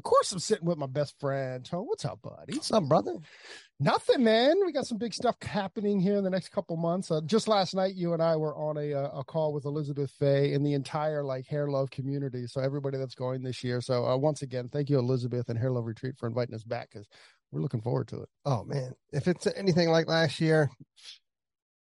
Of course, I'm sitting with my best friend. What's up, buddy? What's up, brother? Nothing, man. We got some big stuff happening here in the next couple months. Uh, just last night, you and I were on a uh, a call with Elizabeth Fay and the entire like hair love community. So everybody that's going this year. So uh, once again, thank you, Elizabeth and Hair Love Retreat for inviting us back because we're looking forward to it. Oh man, if it's anything like last year,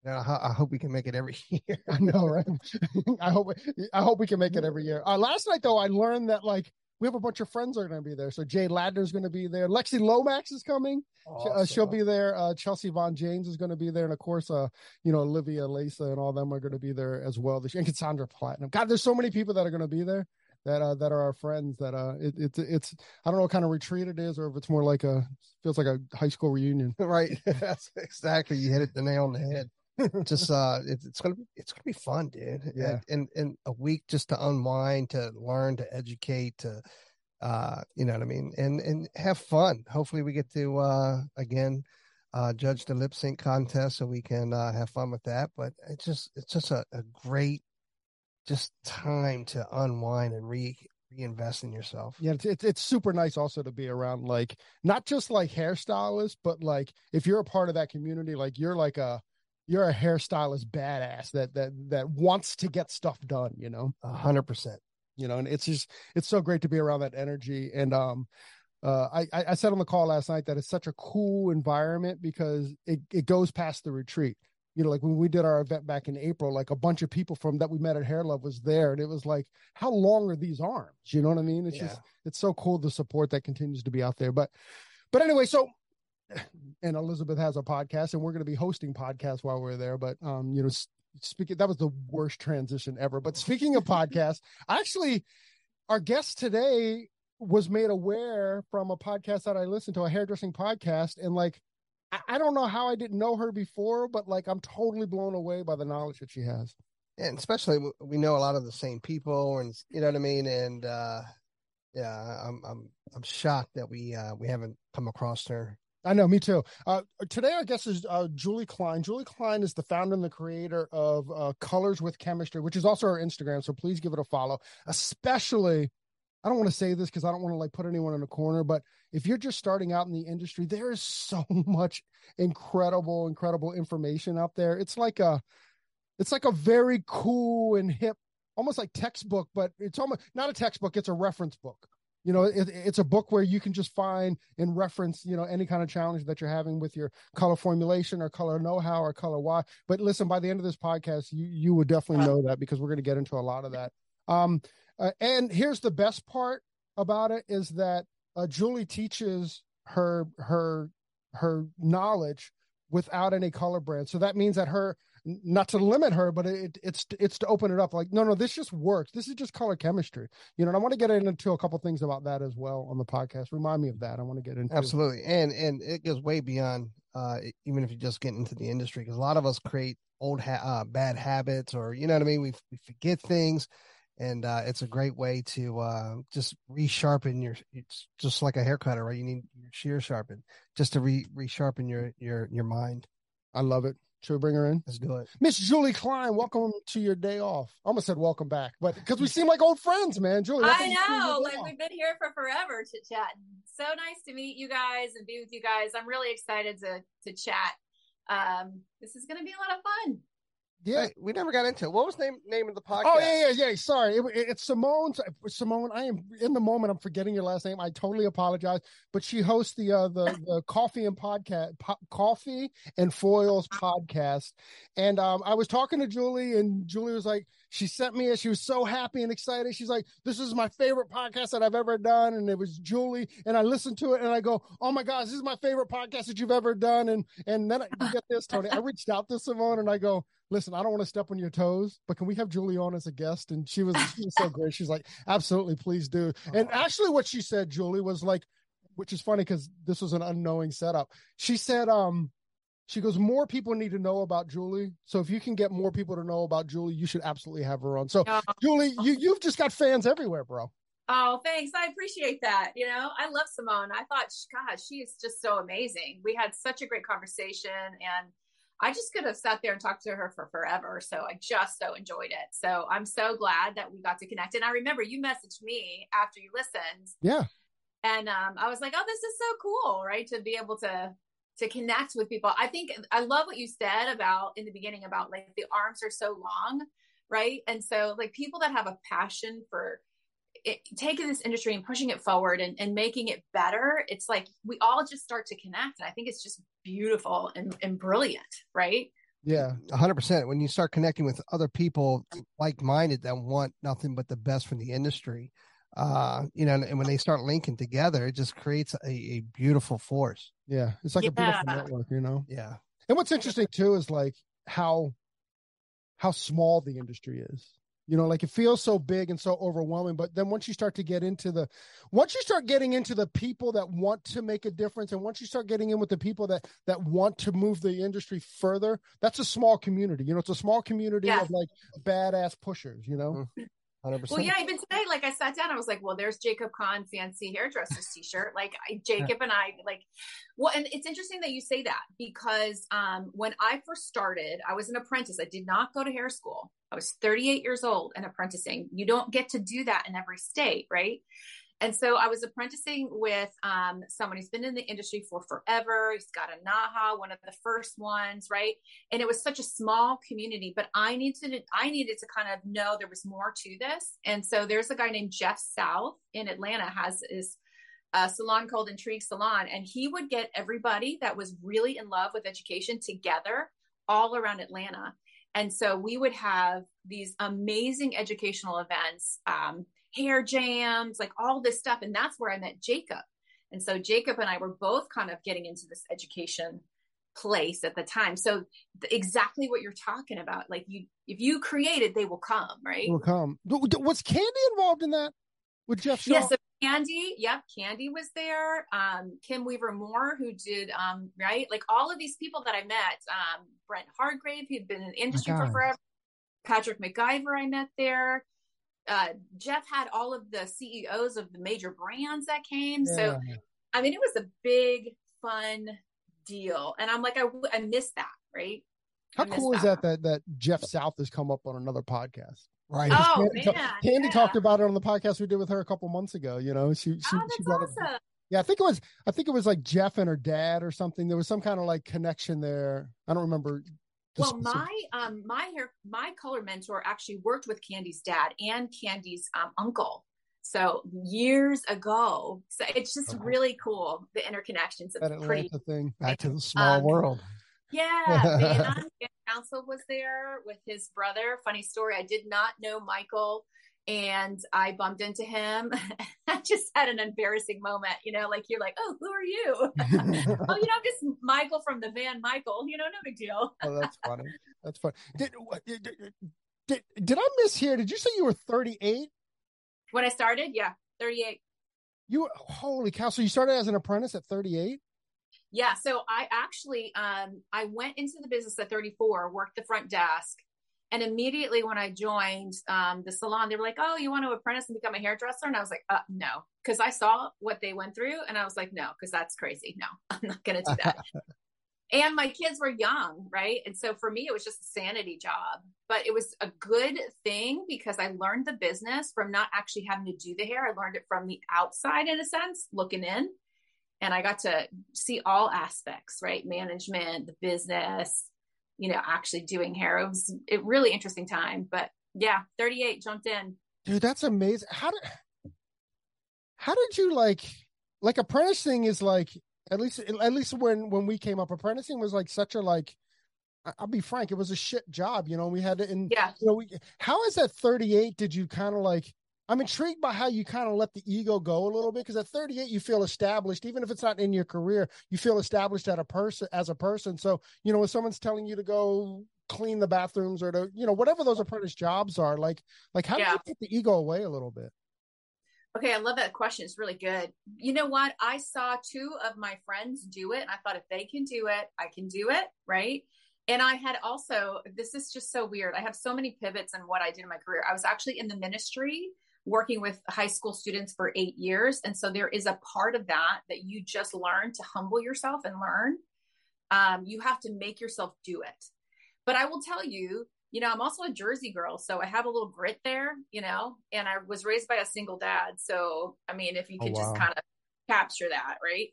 I hope we can make it every year. I know, right? I hope I hope we can make it every year. Uh, last night though, I learned that like we have a bunch of friends are going to be there. So Jay Ladner's going to be there. Lexi Lomax is coming. She- Uh, she'll be there. Uh, Chelsea Von James is going to be there, and of course, uh, you know Olivia Lesa and all them are going to be there as well. And Cassandra Platinum. God, there's so many people that are going to be there that uh, that are our friends. That uh, it, it's it's I don't know what kind of retreat it is, or if it's more like a feels like a high school reunion. right? That's exactly. You hit it the nail on the head. Just uh, it's, it's gonna be it's gonna be fun, dude. Yeah. and and a week just to unwind, to learn, to educate, to uh, you know what I mean, and and have fun. Hopefully, we get to uh again uh judge the lip sync contest so we can uh have fun with that. But it's just it's just a, a great just time to unwind and re reinvest in yourself. Yeah, it's, it's it's super nice also to be around like not just like hairstylists, but like if you're a part of that community, like you're like a you're a hairstylist badass that that that wants to get stuff done, you know. A hundred percent. You know, and it's just it's so great to be around that energy. And um uh I I said on the call last night that it's such a cool environment because it it goes past the retreat. You know, like when we did our event back in April, like a bunch of people from that we met at Hair Love was there, and it was like, how long are these arms? You know what I mean? It's just it's so cool the support that continues to be out there. But but anyway, so and Elizabeth has a podcast, and we're going to be hosting podcasts while we're there. But um, you know, speaking that was the worst transition ever. But speaking of podcasts, actually, our guest today was made aware from a podcast that I listened to, a hairdressing podcast, and like. I- I don't know how I didn't know her before, but like I'm totally blown away by the knowledge that she has. and especially we know a lot of the same people and you know what i mean and uh yeah i'm i'm i'm shocked that we uh we haven't come across her I know, me too. Uh, today, our guest is uh, Julie Klein. Julie Klein is the founder and the creator of uh, Colors with Chemistry, which is also our Instagram. So please give it a follow. Especially, I don't want to say this because I don't want to like put anyone in a corner, but if you're just starting out in the industry, there is so much incredible, incredible information out there. It's like a, it's like a very cool and hip, almost like textbook, but it's almost not a textbook. It's a reference book you know it, it's a book where you can just find and reference you know any kind of challenge that you're having with your color formulation or color know-how or color why. But listen by the end of this podcast you you would definitely know that because we're going to get into a lot of that. Um uh, and here's the best part about it is that uh, julie teaches her her her knowledge without any color brand so that means that her not to limit her, but it, it's it's to open it up. Like, no, no, this just works. This is just color chemistry, you know. And I want to get into a couple things about that as well on the podcast. Remind me of that. I want to get into absolutely and and it goes way beyond uh even if you just get into the industry because a lot of us create old ha- uh, bad habits or you know what i mean we, we forget things and uh it's a great way to uh just resharpen your it's just like a hair cutter right you need your shear sharpened just to re resharpen your your your mind I love it. Should we bring her in? let's do it Miss Julie Klein, welcome to your day off. I almost said welcome back, but because we seem like old friends, man. Julie, I know, like off. we've been here for forever to chat. So nice to meet you guys and be with you guys. I'm really excited to to chat. Um, this is going to be a lot of fun. Yeah. Hey, we never got into it. What was the name name of the podcast? Oh yeah, yeah, yeah. Sorry, it, it- it's Simone. Simone, I am in the moment. I'm forgetting your last name. I totally apologize. But she hosts the uh, the the coffee and podcast, po- coffee and foils podcast. And um, I was talking to Julie, and Julie was like, she sent me, and she was so happy and excited. She's like, "This is my favorite podcast that I've ever done," and it was Julie. And I listened to it, and I go, "Oh my gosh, this is my favorite podcast that you've ever done." And and then I, you get this, Tony. I reached out to Simone, and I go, listen, I don't want to step on your toes, but can we have Julie on as a guest? And she was, she was so great. She's like, absolutely, please do. And actually, what she said, Julie, was like, which is funny because this was an unknowing setup. She said, um, she goes, more people need to know about Julie. So if you can get more people to know about Julie, you should absolutely have her on. So Oh. Julie, you you've just got fans everywhere, bro. Oh, thanks. I appreciate that. You know, I love Simone. I thought, God, she is just so amazing. We had such a great conversation, and I just could have sat there and talked to her for forever. So I just so enjoyed it. So I'm so glad that we got to connect. And I remember you messaged me after you listened, Yeah. and um, I was like, "Oh, this is so cool, right? To be able to to connect with people." I think I love what you said about in the beginning about like the arms are so long, right? And so like people that have a passion for it, taking this industry and pushing it forward and, and making it better, it's like we all just start to connect, and I think it's just beautiful and, and brilliant, right? Yeah. hundred percent. When you start connecting with other people like minded that want nothing but the best from the industry, uh, you know, and, and when they start linking together, it just creates a, a beautiful force. Yeah. It's like a beautiful network, you know? Yeah. And what's interesting too is like how how small the industry is. You know, like it feels so big and so overwhelming, but then once you start to get into the once you start getting into the people that want to make a difference and once you start getting in with the people that that want to move the industry further, that's a small community. You know, it's a small community Yeah. of like badass pushers, you know? Mm. Hundred Well, yeah, even today, like I sat down, I was like, well, there's Jacob Kahn fancy hairdresser's t-shirt. Like I, Jacob and I, like, well, and it's interesting that you say that because um, when I first started, I was an apprentice. I did not go to hair school. I was 38 years old and apprenticing. You don't get to do that in every state, right? And so I was apprenticing with um, someone who's been in the industry for forever. He's got a NAHA, one of the first ones, right? And it was such a small community, but I needed to, I needed to kind of know there was more to this. And so there's a guy named Jeff South in Atlanta has his a salon called Intrigue Salon, and he would get everybody that was really in love with education together all around Atlanta. And so we would have these amazing educational events, um, hair jams, like all this stuff. And that's where I met Jacob. And so Jacob and I were both kind of getting into this education place at the time. So exactly what you're talking about, like you, if you create it, they will come, right? Will come. Was Candy involved in that with Jeff Shaw? Yes, so Candy, yep, Candy was there. Um, Kim Weaver Moore, who did um, right, like all of these people that I met. Um, Brent Hargrave, who'd been in the industry for forever. Patrick McIver, I met there. Uh, Jeff had all of the CEOs of the major brands that came. So I mean, it was a big, fun deal, and I'm like, I, w- I missed that, right? How cool is that that that Jeff South has come up on another podcast? Right. Oh Candy, man, Candy yeah. talked about it on the podcast we did with her a couple months ago. You know, she she, Oh, she that's brought it- awesome. Yeah, I think it was I think it was like Jeff and her dad or something. There was some kind of like connection there. I don't remember. Well, my um my hair my color mentor actually worked with Candy's dad and Candy's um, uncle. So years ago. So it's just Okay. really cool the interconnections. that It's pretty thing. Back to the small Um, world. yeah. Council was there with his brother. Funny story. I did not know Michael and I bumped into him. I just had an embarrassing moment, you know, like you're like, oh, who are you? oh, you know, I'm just Michael from the van Michael, you know, no big deal. oh, that's funny. That's funny. Did, did did did I miss here? Did you say you were 38? When I started, yeah, 38. You holy cow! So you started as an apprentice at 38? Yeah, so I actually um I went into the business at 34, worked the front desk, and immediately when I joined um the salon, they were like, "Oh, you want to apprentice and become a hairdresser?" And I was like, "Uh, no," because I saw what they went through, and I was like, "No," because that's crazy. No, I'm not gonna do that. and my kids were young, right? And so for me, it was just a sanity job, but it was a good thing because I learned the business from not actually having to do the hair. I learned it from the outside, in a sense, looking in and I got to see all aspects, right? Management, the business, you know, actually doing hair. It was a really interesting time, but yeah, 38 jumped in. Dude, that's amazing. How did how did you like like apprenticing is like at least at least when when we came up apprenticing was like such a like I'll be frank, it was a shit job, you know. We had to, and yeah, you know, we, how is that 38? Did you kind of like? I'm intrigued by how you kind of let the ego go a little bit because at 38 you feel established, even if it's not in your career, you feel established at a person as a person. So you know, when someone's telling you to go clean the bathrooms or to you know whatever those apprentice jobs are, like like how yeah. do you take the ego away a little bit? Okay, I love that question. It's really good. You know what? I saw two of my friends do it, and I thought if they can do it, I can do it, right? And I had also, this is just so weird. I have so many pivots in what I did in my career. I was actually in the ministry working with high school students for eight years. And so there is a part of that that you just learn to humble yourself and learn. Um, you have to make yourself do it. But I will tell you, you know, I'm also a Jersey girl, so I have a little grit there, you know, and I was raised by a single dad. So, I mean, if you could oh, wow. just kind of capture that, right?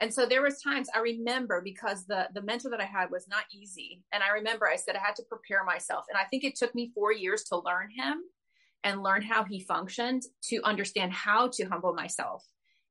And so there was times I remember because the the mentor that I had was not easy. And I remember I said I had to prepare myself. And I think it took me 4 years to learn him and learn how he functioned to understand how to humble myself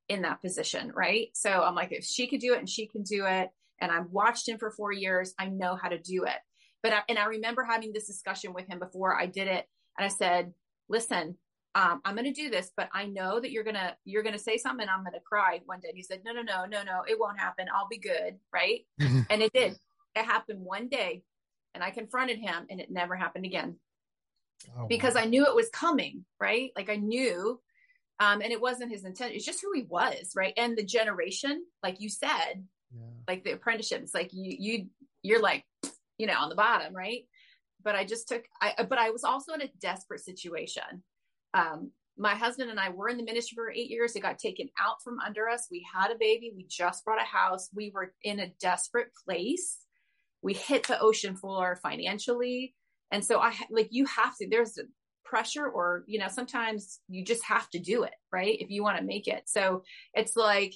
in that position, right? So I'm like if she could do it and she can do it and I've watched him for 4 years, I know how to do it. But I, and I remember having this discussion with him before I did it, and I said, "Listen, um, I'm going to do this, but I know that you're gonna you're gonna say something, and I'm going to cry one day." And he said, "No, no, no, no, no, it won't happen. I'll be good, right?" and it did. It happened one day, and I confronted him, and it never happened again oh, because wow. I knew it was coming, right? Like I knew. Um, and it wasn't his intent. It's just who he was, right? And the generation, like you said, yeah. like the apprenticeship. It's like you, you, you're like, you know, on the bottom, right? But I just took, I, but I was also in a desperate situation. Um, my husband and I were in the ministry for eight years. It got taken out from under us. We had a baby. We just bought a house. We were in a desperate place. We hit the ocean floor financially. And so I like, you have to, there's pressure or, you know, sometimes you just have to do it, right? If you want to make it. So it's like,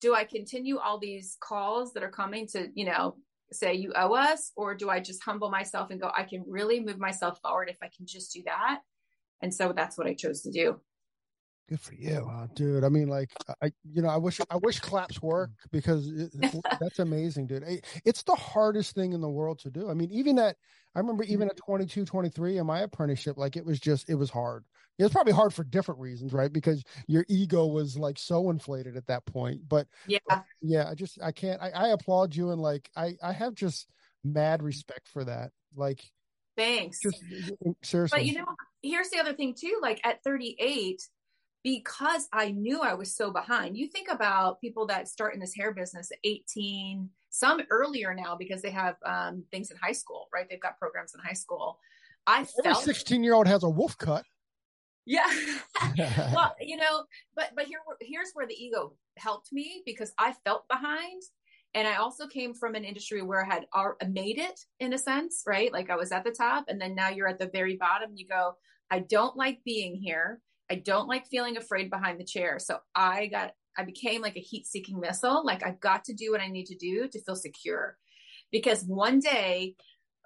do I continue all these calls that are coming to, you know, say you owe us or do i just humble myself and go i can really move myself forward if i can just do that and so that's what i chose to do good for you uh, dude i mean like i you know i wish i wish claps work because it, that's amazing dude it's the hardest thing in the world to do i mean even at i remember even at 22 23 in my apprenticeship like it was just it was hard it's probably hard for different reasons, right? Because your ego was like so inflated at that point. But yeah, yeah, I just I can't. I, I applaud you and like I I have just mad respect for that. Like, thanks. Just seriously. But you know, here's the other thing too. Like at 38, because I knew I was so behind. You think about people that start in this hair business at 18, some earlier now because they have um, things in high school, right? They've got programs in high school. I felt every 16 year old has a wolf cut. Yeah. well, you know, but but here here's where the ego helped me because I felt behind and I also came from an industry where I had made it in a sense, right? Like I was at the top and then now you're at the very bottom. You go, I don't like being here. I don't like feeling afraid behind the chair. So I got I became like a heat seeking missile. Like I've got to do what I need to do to feel secure. Because one day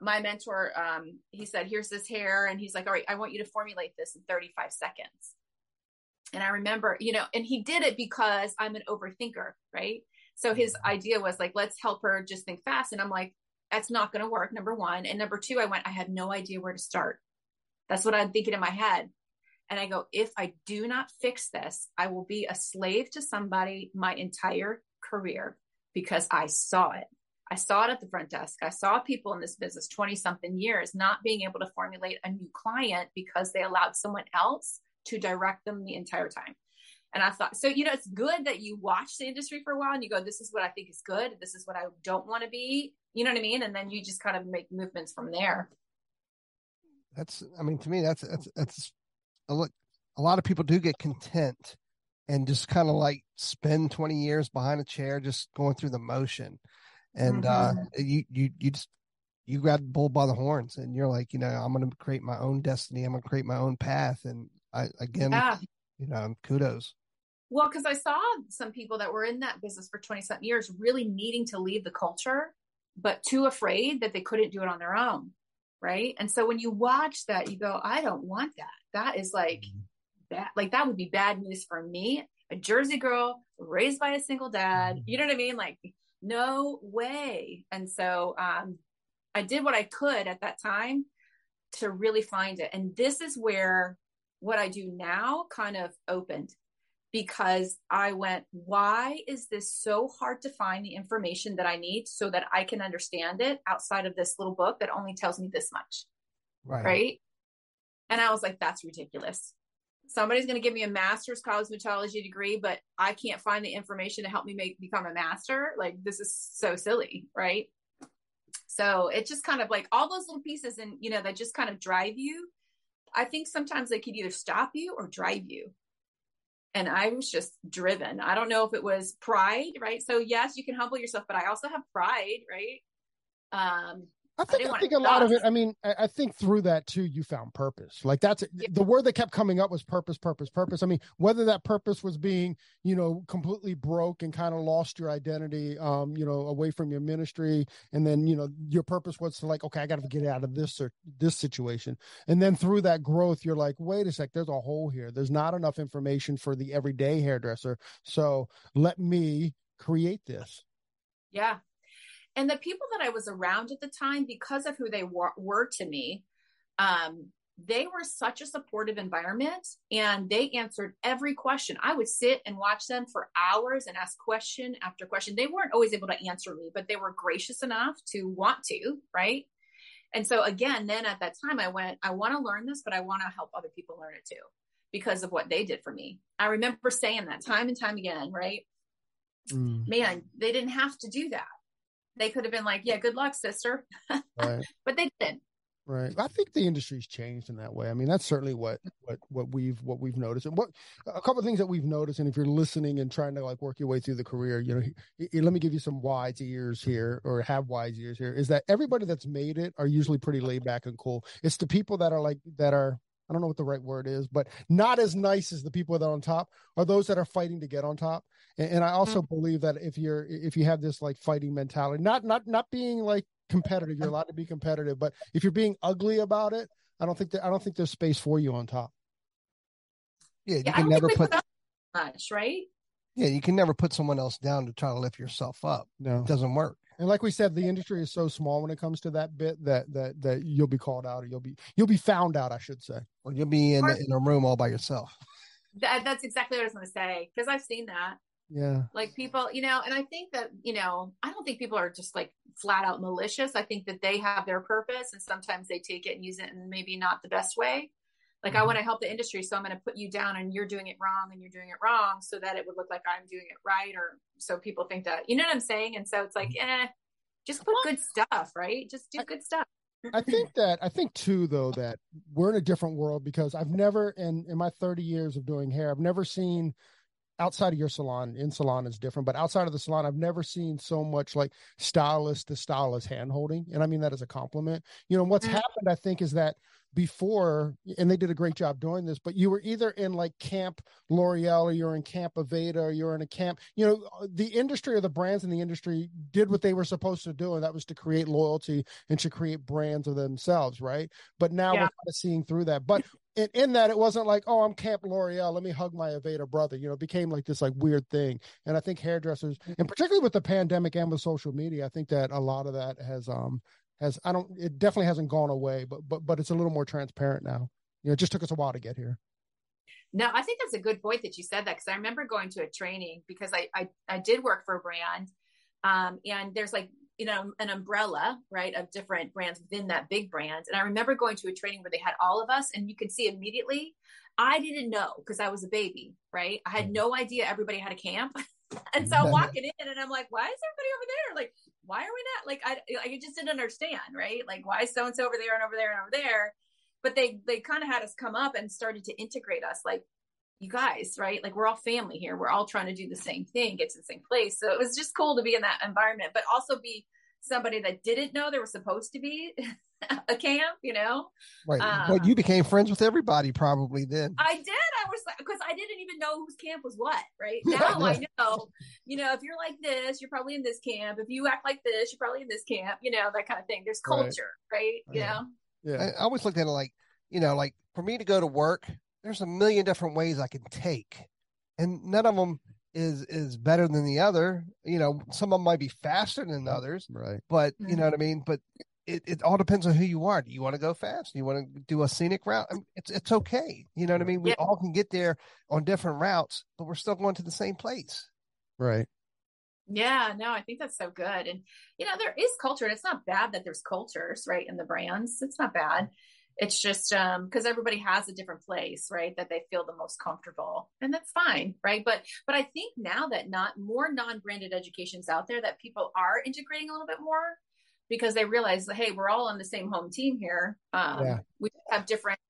my mentor, um, he said, here's this hair. And he's like, all right, I want you to formulate this in 35 seconds. And I remember, you know, and he did it because I'm an overthinker, right? So his mm-hmm. idea was like, let's help her just think fast. And I'm like, that's not going to work. Number one. And number two, I went, I had no idea where to start. That's what I'm thinking in my head. And I go, if I do not fix this, I will be a slave to somebody my entire career because I saw it. I saw it at the front desk. I saw people in this business 20 something years not being able to formulate a new client because they allowed someone else to direct them the entire time. And I thought, so, you know, it's good that you watch the industry for a while and you go, this is what I think is good. This is what I don't want to be. You know what I mean? And then you just kind of make movements from there. That's, I mean, to me, that's, that's, that's a lot, a lot of people do get content and just kind of like spend 20 years behind a chair, just going through the motion and uh, mm-hmm. uh, you you you just you grab the bull by the horns and you're like you know i'm going to create my own destiny i'm going to create my own path and i again yeah. you know kudos well because i saw some people that were in that business for 20 something years really needing to leave the culture but too afraid that they couldn't do it on their own. Right. And so when you watch that, you go, I don't want that. That is like that, mm-hmm. like that would be bad news for me, a Jersey girl raised by a single dad. Mm-hmm. You know what I mean? Like, no way. And so um, I did what I could at that time to really find it. And this is where what I do now kind of opened because I went, why is this so hard to find the information that I need so that I can understand it outside of this little book that only tells me this much? Right. Right. And I was like, that's ridiculous. Somebody's going to give me a master's cosmetology degree, but I can't find the information to help me make become a master. Like this is so silly, right? So it's just kind of like all those little pieces and you know that just kind of drive you. I think sometimes they could either stop you or drive you and I was just driven. I don't know if it was pride, right? So yes, you can humble yourself, but I also have pride, right? Um, I think I, I think a lot of it. I mean, I, I, think through that too, you found purpose. Like that's yeah. the word that kept coming up was purpose, purpose, purpose. I mean, whether that purpose was being, you know, completely broke and kind of lost your identity, um, you know, away from your ministry, and then you know your purpose was to like, okay, I got to get out of this or this situation, and then through that growth, you're like, wait a sec, there's a hole here. There's not enough information for the everyday hairdresser, so let me create this. Yeah, and the people that I was around at the time, because of who they were, were to me, um, they were such a supportive environment and they answered every question. I would sit and watch them for hours and ask question after question. They weren't always able to answer me, but they were gracious enough to want to, right? And so again, then at that time I went, I want to learn this, but I want to help other people learn it too because of what they did for me. I remember saying that time and time again, right? Mm. Man, they didn't have to do that they could have been like, yeah, good luck, sister. Right. but they didn't. Right. I think the industry's changed in that way. I mean, that's certainly what what what we've what we've noticed. And what a couple of things that we've noticed. And if you're listening and trying to like work your way through the career, you know, let me give you some wise ears here, or have wise ears here. Is that everybody that's made it are usually pretty laid back and cool. It's the people that are like that are I don't know what the right word is, but not as nice as the people that are on top are those that are fighting to get on top. And, and I also mm-hmm. believe that if you're if you have this like fighting mentality, not not not being like competitive, you're allowed to be competitive, but if you're being ugly about it, I don't think that I don't think there's space for you on top. Yeah, you yeah, can never put that much, right? Yeah, you can never put someone else down to try to lift yourself up. No, it doesn't work. And like we said, the industry is so small when it comes to that bit that that that you'll be called out or you'll be you'll be found out, I should say. Or you'll be in in a room all by yourself. That, that's exactly what I was going to say because I've seen that. Yeah. Like people, you know, and I think that, you know, I don't think people are just like flat out malicious. I think that they have their purpose and sometimes they take it and use it in maybe not the best way. Like mm-hmm. I want to help the industry, so I'm going to put you down and you're doing it wrong and you're doing it wrong so that it would look like I'm doing it right or so people think that, you know what I'm saying? And so it's like, mm-hmm. eh, just put good stuff, right? Just do good stuff. I think that I think too though that we're in a different world because I've never in in my 30 years of doing hair, I've never seen outside of your salon in salon is different but outside of the salon i've never seen so much like stylist to stylist hand holding and i mean that as a compliment you know what's mm-hmm. happened i think is that before and they did a great job doing this but you were either in like camp l'oreal or you're in camp aveda or you're in a camp you know the industry or the brands in the industry did what they were supposed to do and that was to create loyalty and to create brands of themselves right? But now yeah. we're kind of seeing through that. But in, in that it wasn't like oh i'm camp l'oreal let me hug my aveda brother you know it became like this like weird thing. And i think hairdressers and particularly with the pandemic and with social media i think that a lot of that has um has i don't it definitely hasn't gone away but but but it's a little more transparent now. You know it just took us a while to get here. No i think that's a good point that you said that because i remember going to a training because I, I i did work for a brand um and there's like you know an umbrella right of different brands within that big brand. And i remember going to a training where they had all of us and you could see immediately i didn't know because i was a baby right? I had mm. no idea everybody had a camp. And so i'm walking in and i'm like why is everybody over there? Like why are we not like I, I just didn't understand right? Like why so and so over there and over there and over there? But they they kind of had us come up and started to integrate us like you guys right? Like we're all family here. We're all trying to do the same thing get to the same place. So it was just cool to be in that environment but also be somebody that didn't know there was supposed to be a camp, you know? Right. Um, you became friends with everybody probably then. I did. I was like, because I didn't even know whose camp was what, right? Now I know, you know, if you're like this, you're probably in this camp. If you act like this, you're probably in this camp, you know, that kind of thing. There's culture, right? right? You yeah. know? Yeah. I, I always looked at it like, you know, like for me to go to work, there's a million different ways I can take. And none of them is is better than the other. You know, some of them might be faster than mm-hmm. others. Right. But you know mm-hmm. what I mean? But it, it all depends on who you are. Do you want to go fast? Do you want to do a scenic route? I mean, it's it's okay. You know what I mean? We yeah. all can get there on different routes, but we're still going to the same place. Right. Yeah, no, I think that's so good. And you know, there is culture, and it's not bad that there's cultures, right, in the brands. It's not bad. It's just um because everybody has a different place, right, that they feel the most comfortable. And that's fine, right? But but I think now that not more non-branded educations out there that people are integrating a little bit more because they realize that hey, we're all on the same home team here. Um, yeah. We have different,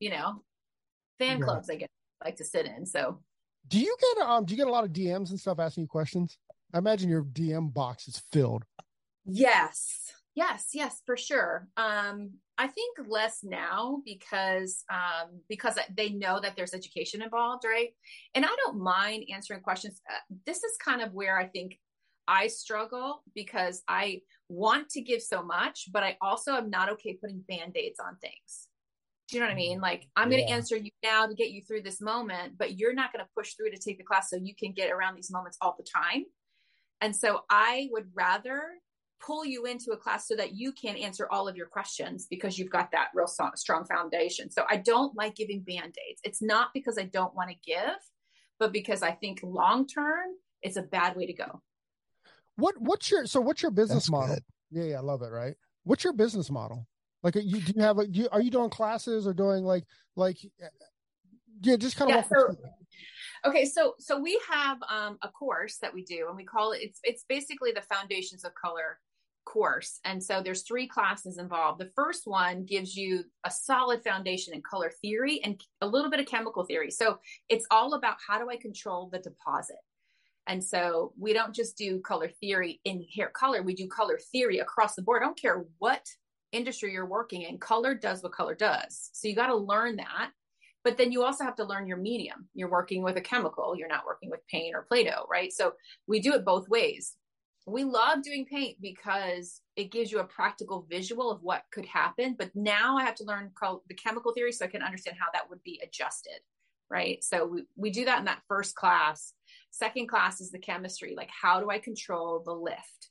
you know, fan yeah. clubs. I guess like to sit in. So, do you get um do you get a lot of DMs and stuff asking you questions? I imagine your DM box is filled. Yes, yes, yes, for sure. Um, I think less now because um because they know that there's education involved, right? And I don't mind answering questions. Uh, this is kind of where I think I struggle because I want to give so much, but I also am not okay putting band aids on things. Do you know what I mean? Like, I'm yeah. going to answer you now to get you through this moment, but you're not going to push through to take the class so you can get around these moments all the time. And so I would rather pull you into a class so that you can answer all of your questions because you've got that real strong foundation. So I don't like giving band aids. It's not because I don't want to give, but because I think long term, it's a bad way to go. What what's your so what's your business That's model? Good. Yeah, yeah, I love it. Right. What's your business model? Like, you do you have a? Do you, are you doing classes or doing like like? Yeah, just kind of. Yeah, so, okay, so so we have um, a course that we do, and we call it. It's it's basically the foundations of color course, and so there's three classes involved. The first one gives you a solid foundation in color theory and a little bit of chemical theory. So it's all about how do I control the deposit. And so we don't just do color theory in hair color, we do color theory across the board. I don't care what industry you're working in, color does what color does. So you got to learn that. But then you also have to learn your medium. You're working with a chemical, you're not working with paint or Play Doh, right? So we do it both ways. We love doing paint because it gives you a practical visual of what could happen. But now I have to learn the chemical theory so I can understand how that would be adjusted, right? So we, we do that in that first class Second class is the chemistry, like how do I control the lift?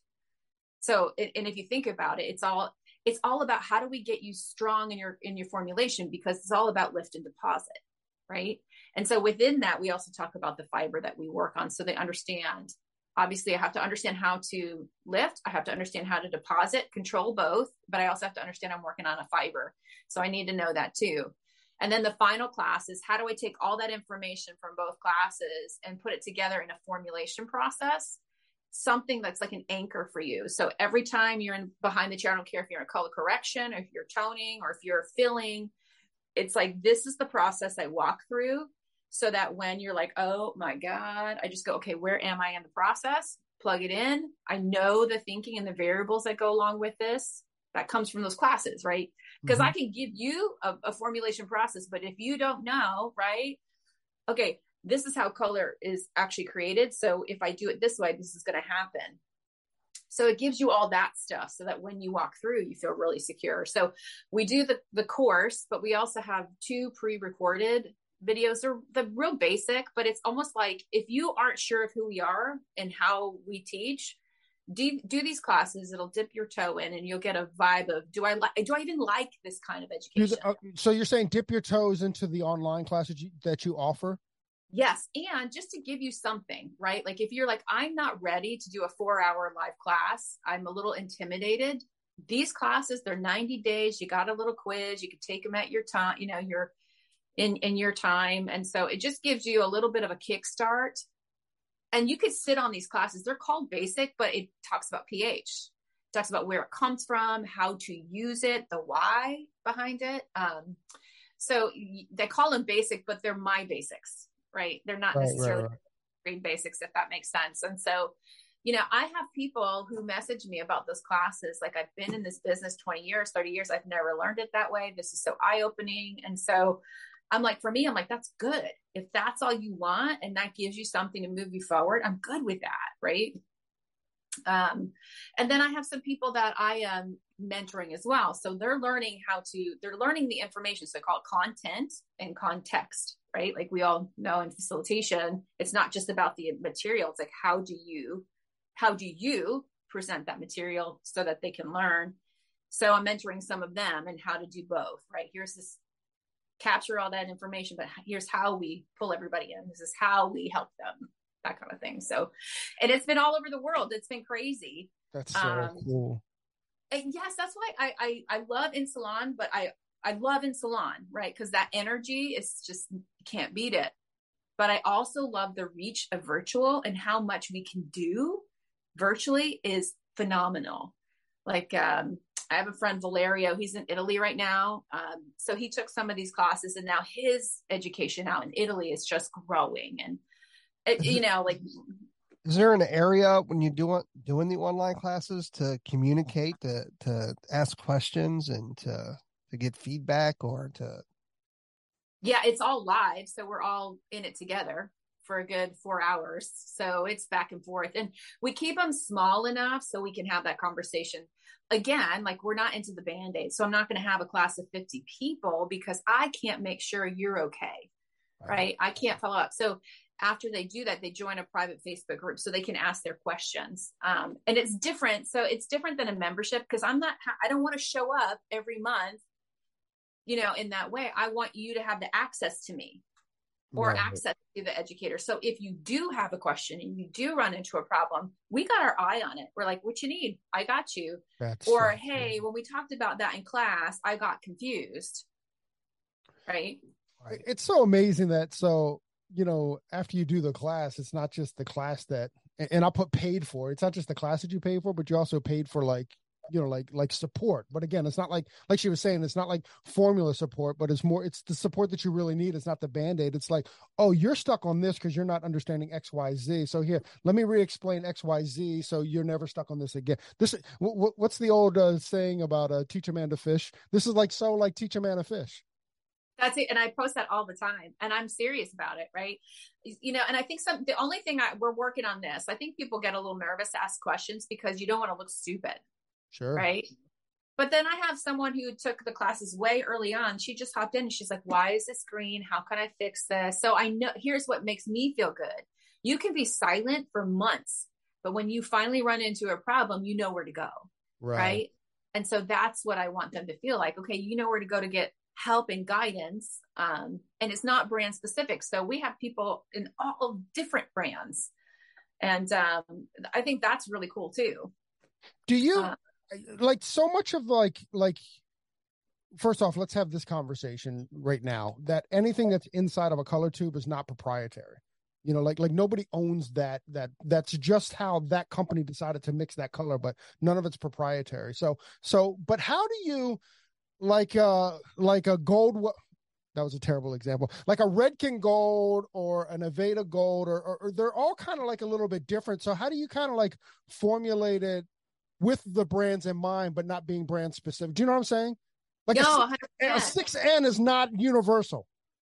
So, and if you think about it, it's all it's all about how do we get you strong in your in your formulation because it's all about lift and deposit, right? And so within that, we also talk about the fiber that we work on, so they understand. Obviously, I have to understand how to lift. I have to understand how to deposit, control both, but I also have to understand I'm working on a fiber. So I need to know that too. And then the final class is how do I take all that information from both classes and put it together in a formulation process? Something that's like an anchor for you. So every time you're in behind the chair, I don't care if you're in color correction or if you're toning or if you're filling, it's like this is the process I walk through so that when you're like, oh my God, I just go, okay, where am I in the process? Plug it in. I know the thinking and the variables that go along with this. That comes from those classes, right? because mm-hmm. I can give you a, a formulation process, but if you don't know, right? Okay, this is how color is actually created. So if I do it this way, this is going to happen. So it gives you all that stuff so that when you walk through, you feel really secure. So we do the, the course, but we also have two pre-recorded videos. They're the real basic, but it's almost like if you aren't sure of who we are and how we teach, do, do these classes. It'll dip your toe in and you'll get a vibe of do i like do i even like this kind of education? uh, so you're saying dip your toes into the online classes you, that you offer? Yes and just to give you something right? Like if you're like i'm not ready to do a four hour live class. I'm a little intimidated. These classes they're 90 days. You got a little quiz. You can take them at your time you know you're in in your time and so it just gives you a little bit of a kickstart and you could sit on these classes they're called basic but it talks about ph talks about where it comes from how to use it the why behind it um, so they call them basic but they're my basics right they're not right, necessarily right, right. basics if that makes sense and so you know, I have people who message me about those classes. Like I've been in this business 20 years, 30 years. I've never learned it that way. This is so eye opening. And so I'm like, for me, I'm like, that's good. If that's all you want and that gives you something to move you forward, I'm good with that. Right. Um, and then I have some people that I am mentoring as well. So they're learning how to, they're learning the information. So I call it content and context, right? Like we all know in facilitation, it's not just about the material. It's like, how do you, how do you present that material so that they can learn? So I'm mentoring some of them and how to do both, right? Here's this capture all that information, but here's how we pull everybody in. This is how we help them, that kind of thing. So, and it's been all over the world. It's been crazy. That's so um, cool. And yes, that's why I, I, I love in salon, but I, I love in salon, right? Cause that energy is just, can't beat it. But I also love the reach of virtual and how much we can do virtually is phenomenal. Like, um, I have a friend Valerio. He's in Italy right now. Um, so he took some of these classes, and now his education out in Italy is just growing. And it, you know, like, is there an area when you do doing the online classes to communicate, to to ask questions, and to to get feedback, or to? Yeah, it's all live, so we're all in it together for a good four hours. So it's back and forth, and we keep them small enough so we can have that conversation again, like we're not into the band aid. So I'm not going to have a class of 50 people because I can't make sure you're okay. Right. right. I can't follow up. So after they do that, they join a private Facebook group so they can ask their questions. Um, and it's different. So it's different than a membership because I'm not, I don't want to show up every month, you know, in that way. I want you to have the access to me or right. access to the educator. So if you do have a question and you do run into a problem, we got our eye on it. We're like, what you need? I got you. That's or, hey, when we talked about that in class, I got confused. Right. It's so amazing that so, you know, after you do the class, it's not just the class that and I'll put paid for. It's not just the class that you pay for, but you also paid for like you know like like support. But again it's not like like she was saying it's not like formula support but it's more it's the support that you really need. It's not the band-aid. It's like oh you're stuck on this because you're not understanding xyz so here let me re-explain xyz so you're never stuck on this again. This w- what's the old uh, saying about uh, teach a man to fish? This is like so like teach a man to fish. That's it and i post that all the time and i'm serious about it right? You know and i think some the only thing I, we're working on this i think people get a little nervous to ask questions because you don't want to look stupid Sure. Right. But then I have someone who took the classes way early on. She just hopped in and she's like, why is this green? How can I fix this? So I know here's what makes me feel good. You can be silent for months, but when you finally run into a problem, you know where to go. Right. right? And so that's what I want them to feel like. Okay, you know where to go to get help and guidance. Um, and it's not brand specific. So we have people in all different brands. And um, I think that's really cool too. Do you uh, like so much of like like first off let's have this conversation right now that anything that's inside of a color tube is not proprietary. You know like like nobody owns that that that's just how that company decided to mix that color but none of it's proprietary. So so but how do you like uh like a gold that was a terrible example like a redken gold or an aveda gold or, or, or they're all kind of like a little bit different. So how do you kind of like formulate it with the brands in mind, but not being brand specific. Do you know what I'm saying? Like no, a, six N is not universal.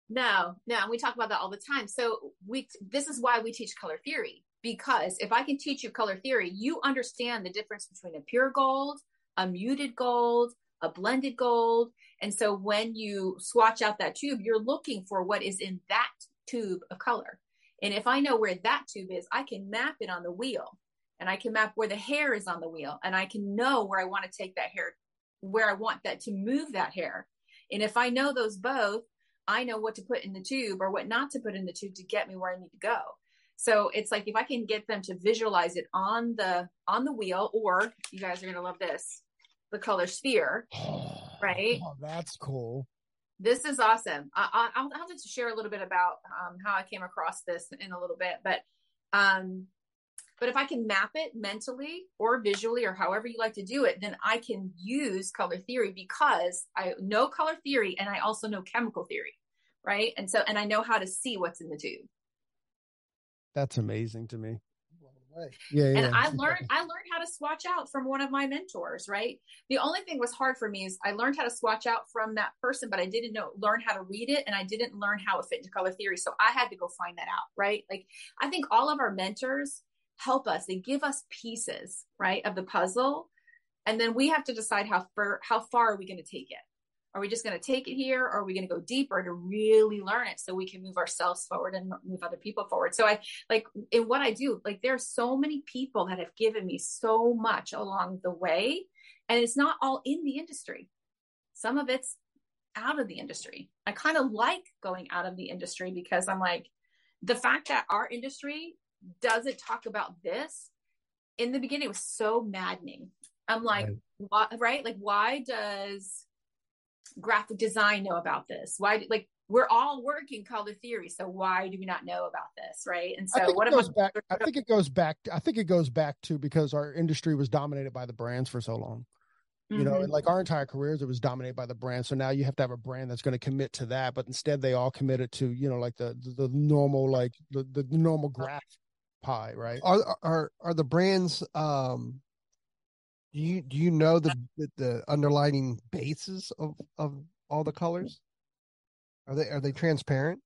No, no, we talk about that all the time. So we this is why we teach color theory because if I can teach you color theory, you understand the difference between a pure gold, a muted gold, a blended gold. And so when you swatch out that tube, you're looking for what is in that tube of color. And if I know where that tube is, I can map it on the wheel and I can map where the hair is on the wheel and I can know where I want to take that hair, where I want that to move that hair. And if I know those both, I know what to put in the tube or what not to put in the tube to get me where I need to go. So it's like if I can get them to visualize it on the on the wheel, or you guys are gonna love this, the color sphere, right? Oh, that's cool. This is awesome. I, will have to share a little bit about um, how I came across this in a little bit, but um, but if I can map it mentally or visually or however you like to do it, then I can use color theory because I know color theory and I also know chemical theory. Right. And so, and I know how to see what's in the tube. That's amazing to me. Right. Yeah, yeah. And I learned I learned how to swatch out from one of my mentors, right? The only thing was hard for me is I learned how to swatch out from that person, but I didn't know learn how to read it and I didn't learn how it fit into color theory. So I had to go find that out, right? Like I think all of our mentors help us. They give us pieces, right, of the puzzle. And then we have to decide how far how far are we going to take it? Are we just going to take it here or are we going to go deeper to really learn it so we can move ourselves forward and move other people forward? So I like in what I do, like there are so many people that have given me so much along the way. And it's not all in the industry. Some of it's out of the industry. I kind of like going out of the industry because I'm like, the fact that our industry doesn't talk about this in the beginning it was so maddening. I'm like, right. Why, right? Like, why does graphic design know about this? Why, like, we're all working color theory, so why do we not know about this, right? And so, what goes back? I think it goes back. I think it goes back to because our industry was dominated by the brands for so long. You know, mm-hmm. like our entire careers, it was dominated by the brand. So now you have to have a brand that's going to commit to that. But instead, they all committed to you know, like the the, the normal, like the, the normal graph pie, right? Are are are the brands um do you do you know the the underlining bases of of all the colors? Are they are they transparent?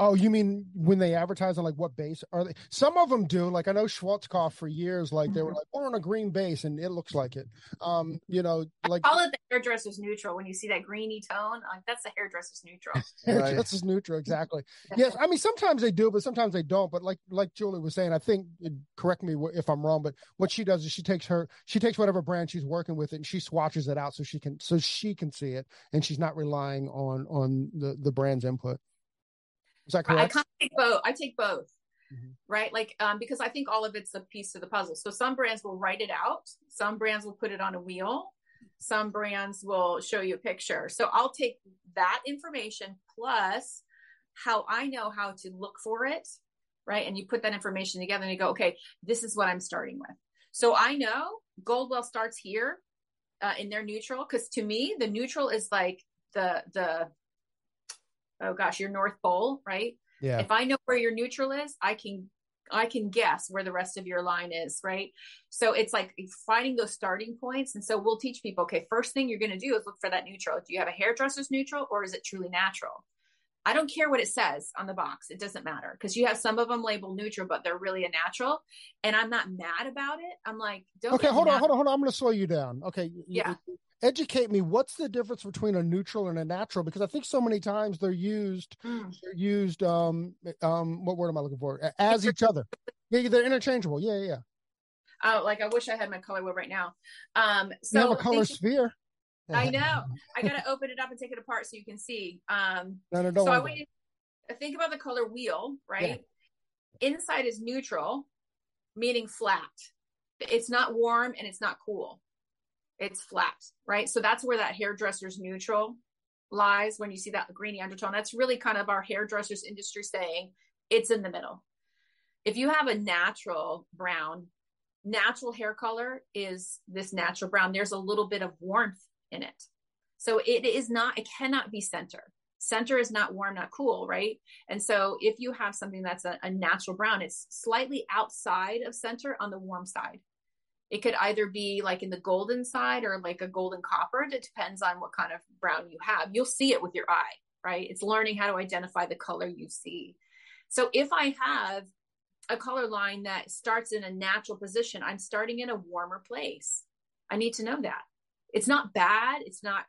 Oh, you mean when they advertise on like what base are they? Some of them do. Like I know Schwarzkopf for years, like they were mm-hmm. like we're on a green base and it looks like it. Um, you know, like I call it the hairdresser's neutral. When you see that greeny tone, like that's the hairdresser's neutral. hairdresser's neutral, exactly. yes, I mean sometimes they do, but sometimes they don't. But like like Julie was saying, I think correct me if I'm wrong, but what she does is she takes her she takes whatever brand she's working with and she swatches it out so she can so she can see it and she's not relying on on the the brand's input. Is that correct? I kind of take both. I take both. Mm-hmm. Right. Like, um, because I think all of it's a piece of the puzzle. So some brands will write it out. Some brands will put it on a wheel. Some brands will show you a picture. So I'll take that information plus how I know how to look for it. Right. And you put that information together and you go, okay, this is what I'm starting with. So I know Goldwell starts here uh, in their neutral. Cause to me, the neutral is like the, the, oh gosh, your North Pole, right? Yeah. If I know where your neutral is, I can I can guess where the rest of your line is, right? So it's like finding those starting points. And so we'll teach people, okay, first thing you're going to do is look for that neutral. Do you have a hairdresser's neutral or is it truly natural? I don't care what it says on the box. It doesn't matter because you have some of them labeled neutral, but they're really a natural. And I'm not mad about it. I'm like, don't. Okay, hold on, hold on, hold on. I'm going to slow you down. Okay. Yeah educate me what's the difference between a neutral and a natural? Because i think so many times they're used mm. they're used um um what word am i looking for? As each other. Yeah they're interchangeable. Yeah yeah uh, like i wish i had my color wheel right now. Um so you have a color sphere. I know. I gotta open it up and take it apart so you can see. Um no, no, don't so i to think about the color wheel right? Yeah. inside is neutral meaning flat. It's not warm and it's not cool it's flat, right? So that's where that hairdresser's neutral lies when you see that greeny undertone. That's really kind of our hairdressers industry saying it's in the middle. If you have a natural brown, natural hair color is this natural brown. There's a little bit of warmth in it. So it is not, it cannot be center. Center is not warm, not cool, right? And so if you have something that's a, a natural brown, it's slightly outside of center on the warm side. It could either be like in the golden side or like a golden copper. It depends on what kind of brown you have. You'll see it with your eye, right? It's learning how to identify the color you see. So if I have a color line that starts in a natural position, I'm starting in a warmer place. I need to know that. It's not bad. It's not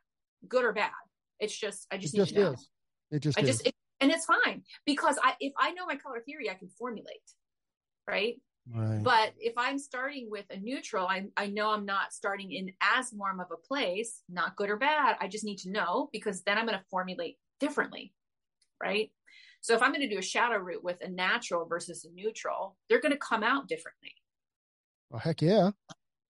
good or bad. It's just, I just it need just to know. Is. It just, I is. just, it, and it's fine because I, if I know my color theory, I can formulate, right? Right. But if I'm starting with a neutral, I, I know I'm not starting in as warm of a place, not good or bad. I just need to know because then I'm going to formulate differently. Right. So if I'm going to do a shadow root with a natural versus a neutral, they're going to come out differently. Well, heck yeah.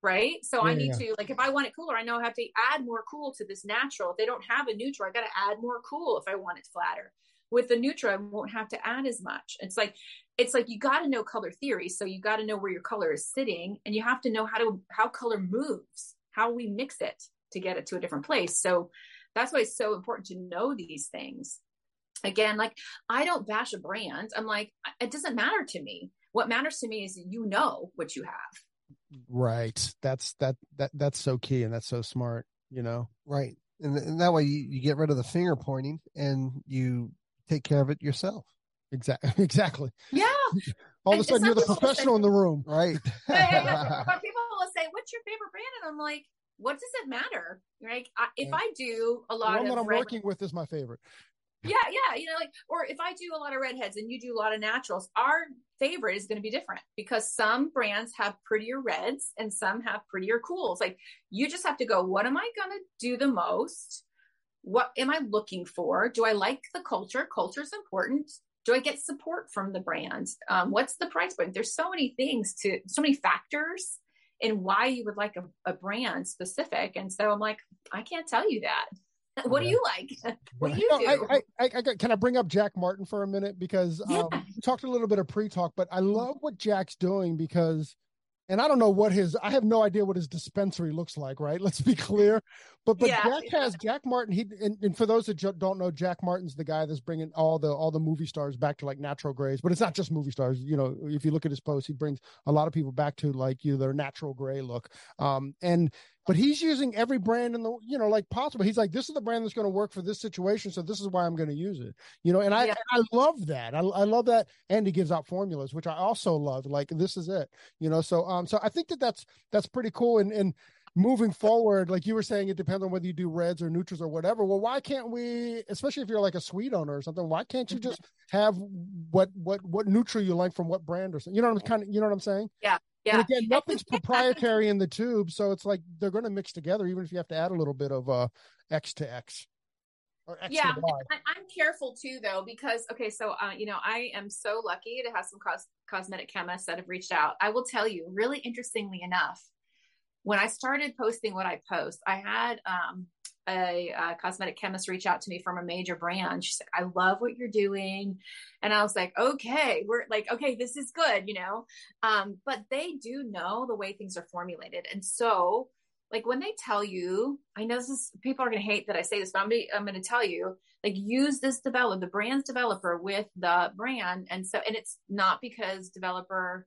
Right. So yeah, I need yeah. to, like, if I want it cooler, I know I have to add more cool to this natural. If they don't have a neutral, I got to add more cool if I want it flatter with the neutral, I won't have to add as much. It's like it's like you got to know color theory, so you got to know where your color is sitting, and you have to know how to how color moves, how we mix it to get it to a different place. So that's why it's so important to know these things. Again, like I don't bash a brand. I'm like, it doesn't matter to me. what matters to me is you know what you have. Right. That's that that that's so key and that's so smart, you know. Right. And, and that way you, you get rid of the finger pointing and you take care of it yourself. Exactly. Exactly. Yeah. All of a sudden, you're the professional in the room, right? yeah, yeah, yeah. But people will say, "What's your favorite brand?" And I'm like, "What does it matter?" Like, I, if I do a lot of... the one of that I'm red- working with is my favorite. yeah, yeah, you know, like, or if I do a lot of redheads and you do a lot of naturals, our favorite is going to be different because some brands have prettier reds and some have prettier cools. Like, you just have to go, what am I going to do the most? What am I looking for? Do I like the culture? Culture is important. Do I get support from the brand? Um, what's the price point? There's so many things to, so many factors in why you would like a, a brand specific. And so I'm like, I can't tell you that. What do you like? What do you No, do? I, I, I, can I bring up Jack Martin for a minute because Yeah. um, we talked a little bit of pre-talk, but I love what Jack's doing because, and I don't know what his, I have no idea what his dispensary looks like, right? Let's be clear. But but Yeah. Jack has Jack Martin. He and, and for those that don't know, Jack Martin's the guy that's bringing all the all the movie stars back to like natural grays. But it's not just movie stars. You know, if you look at his post, he brings a lot of people back to like you know, their natural gray look. Um, and but he's using every brand in the you know like possible. He's like, this is the brand that's going to work for this situation, so this is why I'm going to use it. You know, and I Yeah. I love that. I, I love that. And he gives out formulas, which I also love. Like this is it. You know, so um, so I think that that's that's pretty cool. And and moving forward, like you were saying, it depends on whether you do reds or neutrals or whatever. Well, why can't we, especially if you're like a suite owner or something, why can't you Mm-hmm. just have what what what neutral you like from what brand or something? You know what I'm kind of you know what I'm saying? Yeah. And again, nothing's proprietary in the tube, so it's like they're going to mix together, even if you have to add a little bit of uh X to X or X yeah to Y. I, i'm careful too though because okay so uh, you know i am so lucky to have some cos- cosmetic chemists that have reached out i will tell you really interestingly enough when i started posting what i post i had um, a, uh cosmetic chemist reach out to me from a major brand. She's like i love what you're doing. And i was like okay we're like okay this is good you know? Um, but they do know the way things are formulated. And so like when they tell you, I know this is people are going to hate that I say this, but I'm going to, I'm going to tell you, like use this developer, the brand's developer with the brand, and so and it's not because developer,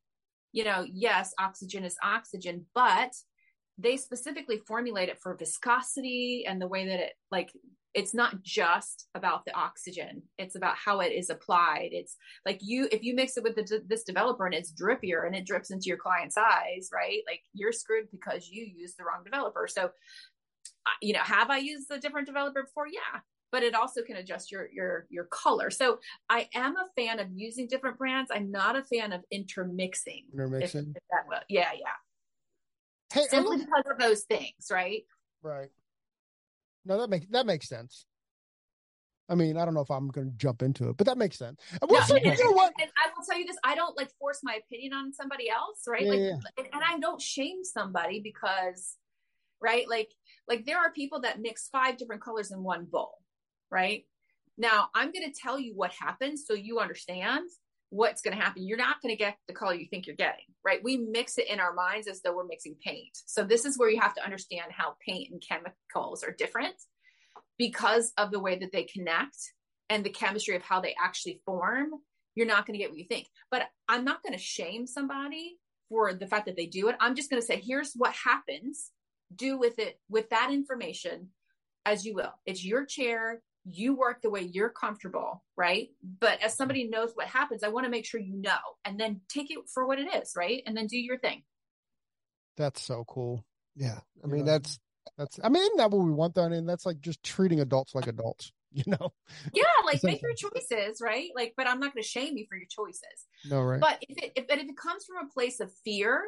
you know, yes, oxygen is oxygen, but they specifically formulate it for viscosity and the way that it like it's not just about the oxygen. It's about how it is applied. It's like you if you mix it with the, this developer and it's drippier and it drips into your client's eyes right? Like you're screwed because you used the wrong developer. So uh, you know have i used a different developer before? Yeah. But it also can adjust your your your color. So i am a fan of using different brands. I'm not a fan of intermixing if, Intermixing. if that will yeah yeah Hey, simply I'm- because of those things right right. No, that makes that makes sense. I mean, I don't know if I'm going to jump into it, but that makes sense. And No, what's and, you know what? and I will tell you this: I don't like force my opinion on somebody else, right? Yeah, like, yeah. and, and I don't shame somebody because, right? Like, like there are people that mix five different colors in one bowl, right? Now, I'm going to tell you what happens so you understand what's going to happen. You're not going to get the color you think you're getting, right? We mix it in our minds as though we're mixing paint. So this is where you have to understand how paint and chemicals are different because of the way that they connect and the chemistry of how they actually form. You're not going to get what you think. But I'm not going to shame somebody for the fact that they do it. I'm just going to say, here's what happens. Do with it, with that information as you will. It's your chair. You work the way you're comfortable, right? But as somebody knows what happens, I want to make sure you know and then take it for what it is, right? And then do your thing. That's so cool. Yeah. I mean, know, that's, That's. I mean, isn't that what we want? Though, I mean, that's like just treating adults like adults. You know? Yeah, like make your choices, right? Like, but I'm not going to shame you for your choices. No, right? But if it, if, but if it comes from a place of fear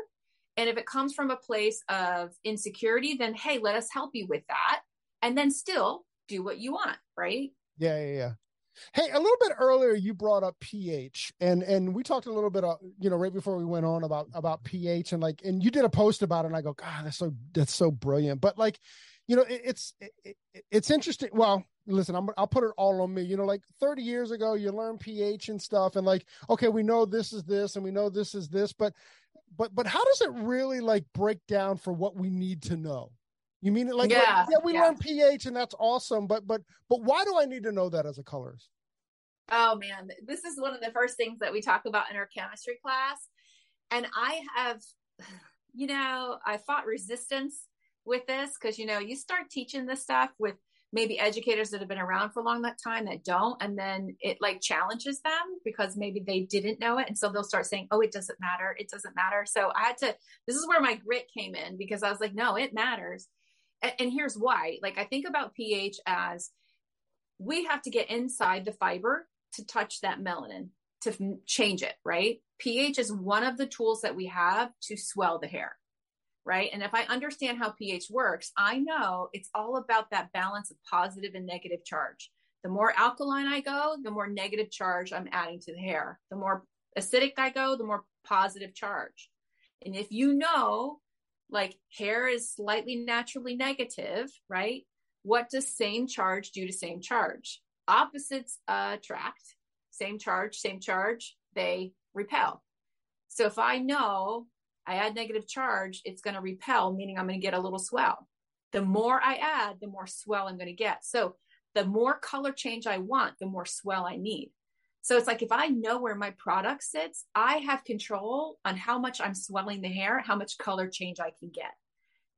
and if it comes from a place of insecurity, then hey, let us help you with that. And then still do what you want, right? Yeah, yeah, yeah. Hey, a little bit earlier you brought up pH and and we talked a little bit uh, you know right before we went on about about pH and like and you did a post about it and I go god that's so that's so brilliant but like you know it, it's it, it, it's interesting well listen I'm I'll put it all on me you know like 30 years ago you learn pH and stuff and like okay we know this is this and we know this is this but but but how does it really like break down for what we need to know you mean it like, like, Yeah, yeah, we yeah. learn pH and that's awesome, but but but why do I need to know that as a colorist? Oh man, this is one of the first things that we talk about in our chemistry class. And I have, you know, I fought resistance with this because, you know, you start teaching this stuff with maybe educators that have been around for a long that time that don't and then it like challenges them because maybe they didn't know it and so they'll start saying oh it doesn't matter it doesn't matter so i had to this is where my grit came in because i was like no it matters and, and here's why like i think about ph as we have to get inside the fiber to touch that melanin to change it right ph is one of the tools that we have to swell the hair right? And if I understand how pH works, I know it's all about that balance of positive and negative charge. The more alkaline I go, the more negative charge I'm adding to the hair. The more acidic I go, the more positive charge. And if you know, like hair is slightly naturally negative, right? What does same charge do to same charge? Opposites attract, same charge, same charge, they repel. So if I know I add negative charge, it's going to repel, meaning I'm going to get a little swell. The more I add, the more swell I'm going to get. So the more color change I want, the more swell I need. So it's like if I know where my product sits, I have control on how much I'm swelling the hair, how much color change I can get.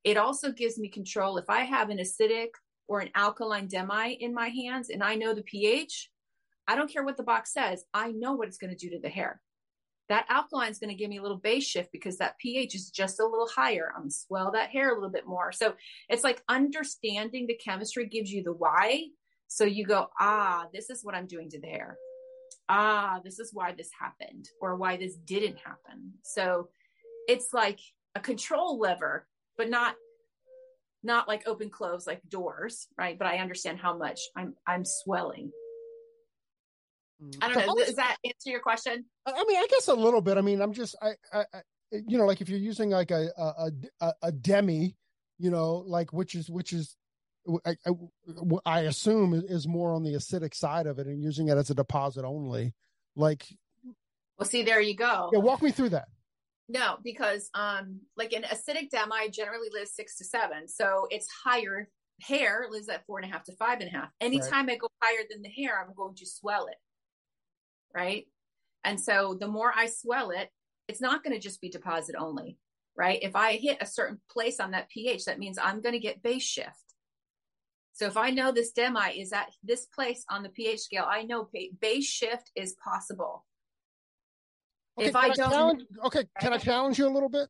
It also gives me control if I have an acidic or an alkaline demi in my hands and I know the pH, I don't care what the box says, I know what it's going to do to the hair that alkaline is going to give me a little base shift because that pH is just a little higher. I'm going to swell that hair a little bit more. So it's like understanding the chemistry gives you the why. So you go, ah, this is what I'm doing to the hair. Ah, this is why this happened or why this didn't happen. So it's like a control lever, but not not like open close like doors, right? But I understand how much I'm I'm swelling Mm. I don't know. Does that answer your question? I mean, I guess a little bit. I mean, I'm just, I, I, I you know, like if you're using like a, a, a, a demi, you know, like which is, which is, I, I, I assume is more on the acidic side of it and using it as a deposit only. Like, well, see, there you go. Yeah, walk me through that. No, because um, like an acidic demi generally lives six to seven, so it's higher. Hair lives at four and a half to five and a half. Anytime right. I go higher than the hair, I'm going to swell it right? And so the more I swell it, it's not going to just be deposit only, right? If I hit a certain place on that pH, that means I'm going to get base shift. So if I know this demi is at this place on the pH scale, I know base shift is possible. Okay, if I, I don't, okay, can I challenge you a little bit?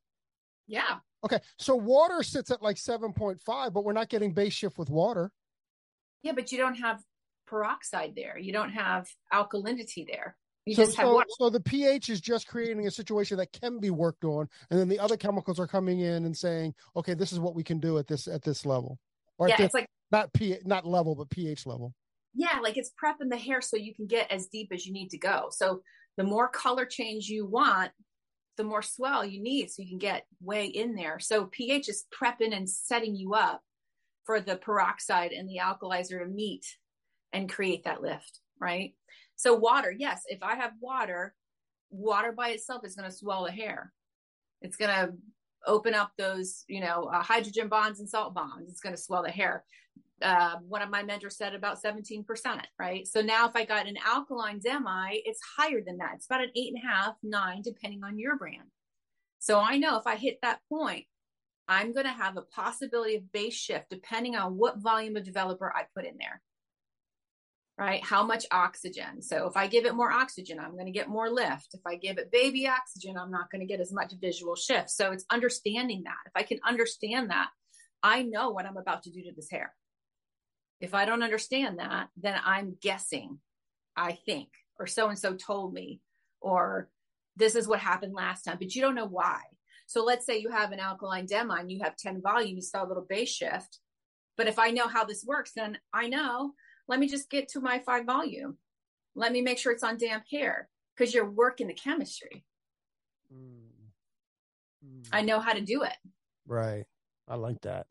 Yeah. Okay, so water sits at like 7.5, but we're not getting base shift with water. Yeah, but you don't have peroxide there. You don't have alkalinity there. You so, so, so, the pH is just creating a situation that can be worked on, and then the other chemicals are coming in and saying, "Okay, this is what we can do at this at this level." Or yeah, this, it's like not pH, not level, but pH level. Yeah, like it's prepping the hair so you can get as deep as you need to go. So the more color change you want, the more swell you need, so you can get way in there. So pH is prepping and setting you up for the peroxide and the alkalizer to meet and create that lift, right? So water, yes, if I have water, water by itself is going to swell the hair. It's going to open up those, you know, uh, hydrogen bonds and salt bonds. It's going to swell the hair. Uh, one of my mentors said about 17%, right? So now if I got an alkaline demi, it's higher than that. It's about an eight and a half, nine, depending on your brand. So I know if I hit that point, I'm going to have a possibility of base shift depending on what volume of developer I put in there right? How much oxygen? So if I give it more oxygen, I'm going to get more lift. If I give it baby oxygen, I'm not going to get as much visual shift. So it's understanding that. If I can understand that, I know what I'm about to do to this hair. If I don't understand that, then I'm guessing, I think, or so and so told me, or this is what happened last time, but you don't know why. So let's say you have an alkaline demi and you have 10 volume, you saw a little base shift. But if I know how this works, then I know let me just get to my five volume. Let me make sure it's on damp hair because you're working the chemistry. Mm. Mm. I know how to do it. Right. I like that.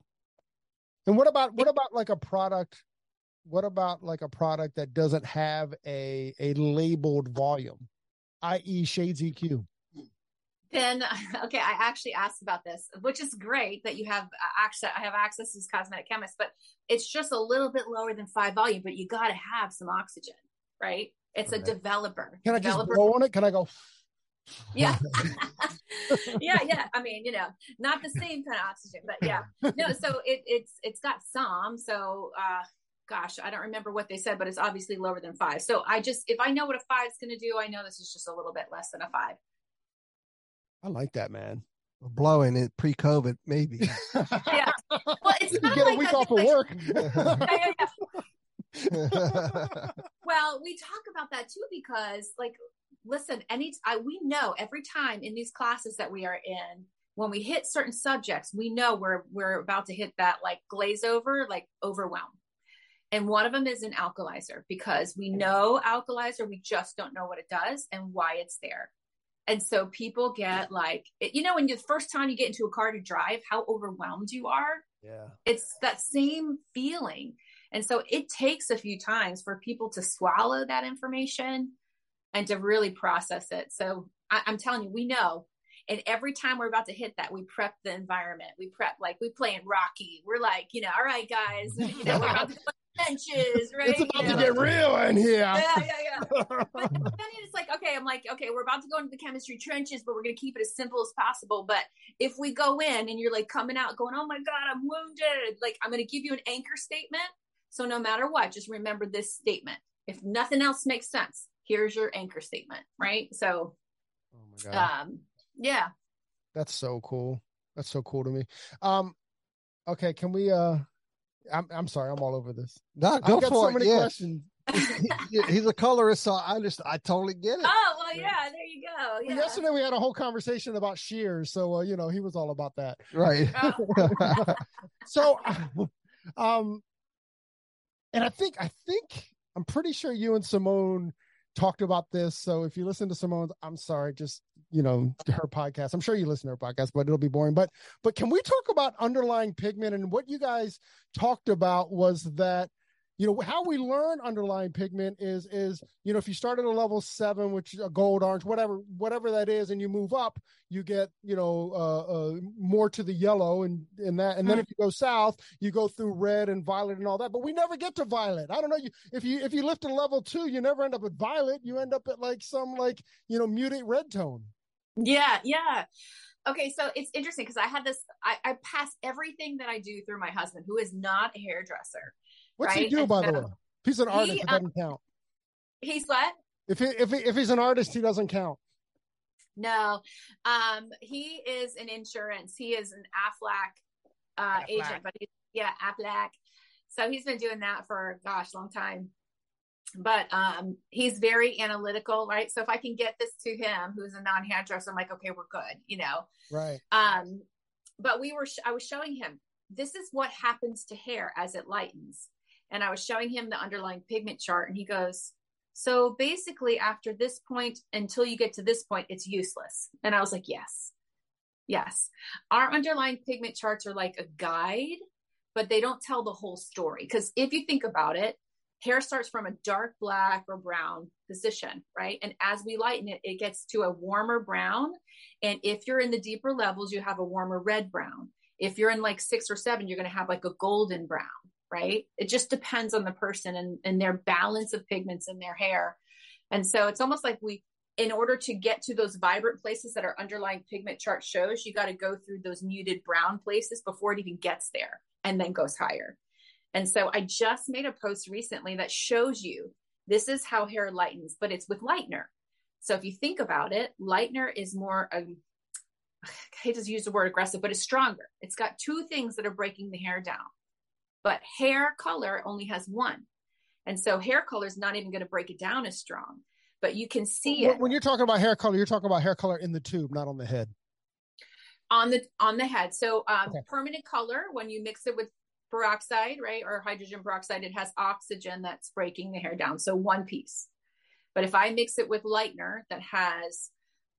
And what about what about like a product? What about like a product that doesn't have a a labeled volume, i.e., Shades EQ? Then okay i actually asked about this which is great that you have uh, access i have access as cosmetic chemist but it's just a little bit lower than five volume but you got to have some oxygen right It's a developer. Can I developer. just blow on it? Can I go? Yeah. yeah, yeah. I mean, you know, not the same kind of oxygen, but yeah. No, so it, it's it's got some. So uh gosh, I don't remember what they said, but it's obviously lower than five. So I just if I know what a five is gonna do, I know this is just a little bit less than a five. I like that, man. Blowing it pre-COVID, maybe. yeah. Well, it's not Get like a week off of work. Yeah, yeah, yeah. Well, we talk about that too because, like, listen, any I, we know every time in these classes that we are in, when we hit certain subjects, we know we're we're about to hit that like glaze over, like overwhelm. And one of them is an alkalizer because we know alkalizer, we just don't know what it does and why it's there. And so people get like, you know, when you the first time you get into a car to drive, how overwhelmed you are? Yeah. it's that same feeling. And so it takes a few times for people to swallow that information and to really process it. So I, i'm telling you we know. And every time we're about to hit that we prep the environment. We prep like we play in rocky. We're like you know all right guys you know we're about to the benches right It's about You to know, get real in here. yeah, yeah, yeah. But then it's like, okay, I'm like, okay, we're about to go into the chemistry trenches, but we're going to keep it as simple as possible. But if we go in and you're like coming out going, oh my God, I'm wounded, like I'm going to give you an anchor statement. So no matter what, just remember this statement. If nothing else makes sense, here's your anchor statement, right? So, Oh my god. um, yeah. That's so cool. That's so cool to me. Um, okay, can we? Uh, I'm I'm sorry, I'm all over this. no, go I've got for so it. many Yeah. questions. He- he's a colorist, so I just I totally get it. Oh, well, yeah, there you go. Well, Yeah. Yesterday we had a whole conversation about shears, so uh, you know he was all about that. Right. Oh, So, um, and I think I think I'm pretty sure you and Simone talked about this. So if you listen to Simone's, I'm sorry, just you know her podcast. I'm sure you listen to her podcast, but it'll be boring. But but can we talk about underlying pigment? And what you guys talked about was that you know how we learn underlying pigment is is you know if you start at a level seven which is a gold orange whatever whatever that is and you move up you get you know uh, uh more to the yellow and and that. And then if you go south you go through red and violet and all that. But we never get to violet. I don't know. You if you if you lift a level two you never end up at violet. You end up at like some like you know mutate red tone Yeah, yeah. Okay, so it's interesting because I had this. I, I pass everything that I do through my husband, who is not a hairdresser. what's he do and by the way if he's an he, artist it uh, doesn't count He's what? if he, if he, if he's an artist he doesn't count No, um, he is an insurance. He is an Aflac uh, Aflac. agent, but he, yeah, Aflac. So he's been doing that for gosh, long time. But um, he's very analytical, right? So if I can get this to him, who's a non-hairdresser, I'm like, okay, we're good, you know. right Um, but we were, sh- I was showing him this is what happens to hair as it lightens, and I was showing him the underlying pigment chart, and he goes, "So basically, after this point, until you get to this point, it's useless." And I was like, "Yes, yes." Our underlying pigment charts are like a guide, but they don't tell the whole story because if you think about it. Hair starts from a dark black or brown position, right? And as we lighten it, it gets to a warmer brown and if you're in the deeper levels, you have a warmer red brown. If you're in like six or seven, you're going to have like a golden brown, right? It just depends on the person and, and their balance of pigments in their hair. And so it's almost like we, in order to get to those vibrant places that our underlying pigment chart shows, you got to go through those muted brown places before it even gets there and then goes higher. And so I just made a post recently that shows you this is how hair lightens, but it's with lightener. So if you think about it, lightener is more, um, I hate to use the word aggressive, but it's stronger. It's got two things that are breaking the hair down. But hair color only has one. And so hair color is not even going to break it down as strong. But you can see when, it when you're talking about hair color you're talking about hair color in the tube not on the head on the on the head. So um, Okay. permanent color, when you mix it with peroxide, right, or hydrogen peroxide, it has oxygen that's breaking the hair down. So one piece. But if I mix it with lightener that has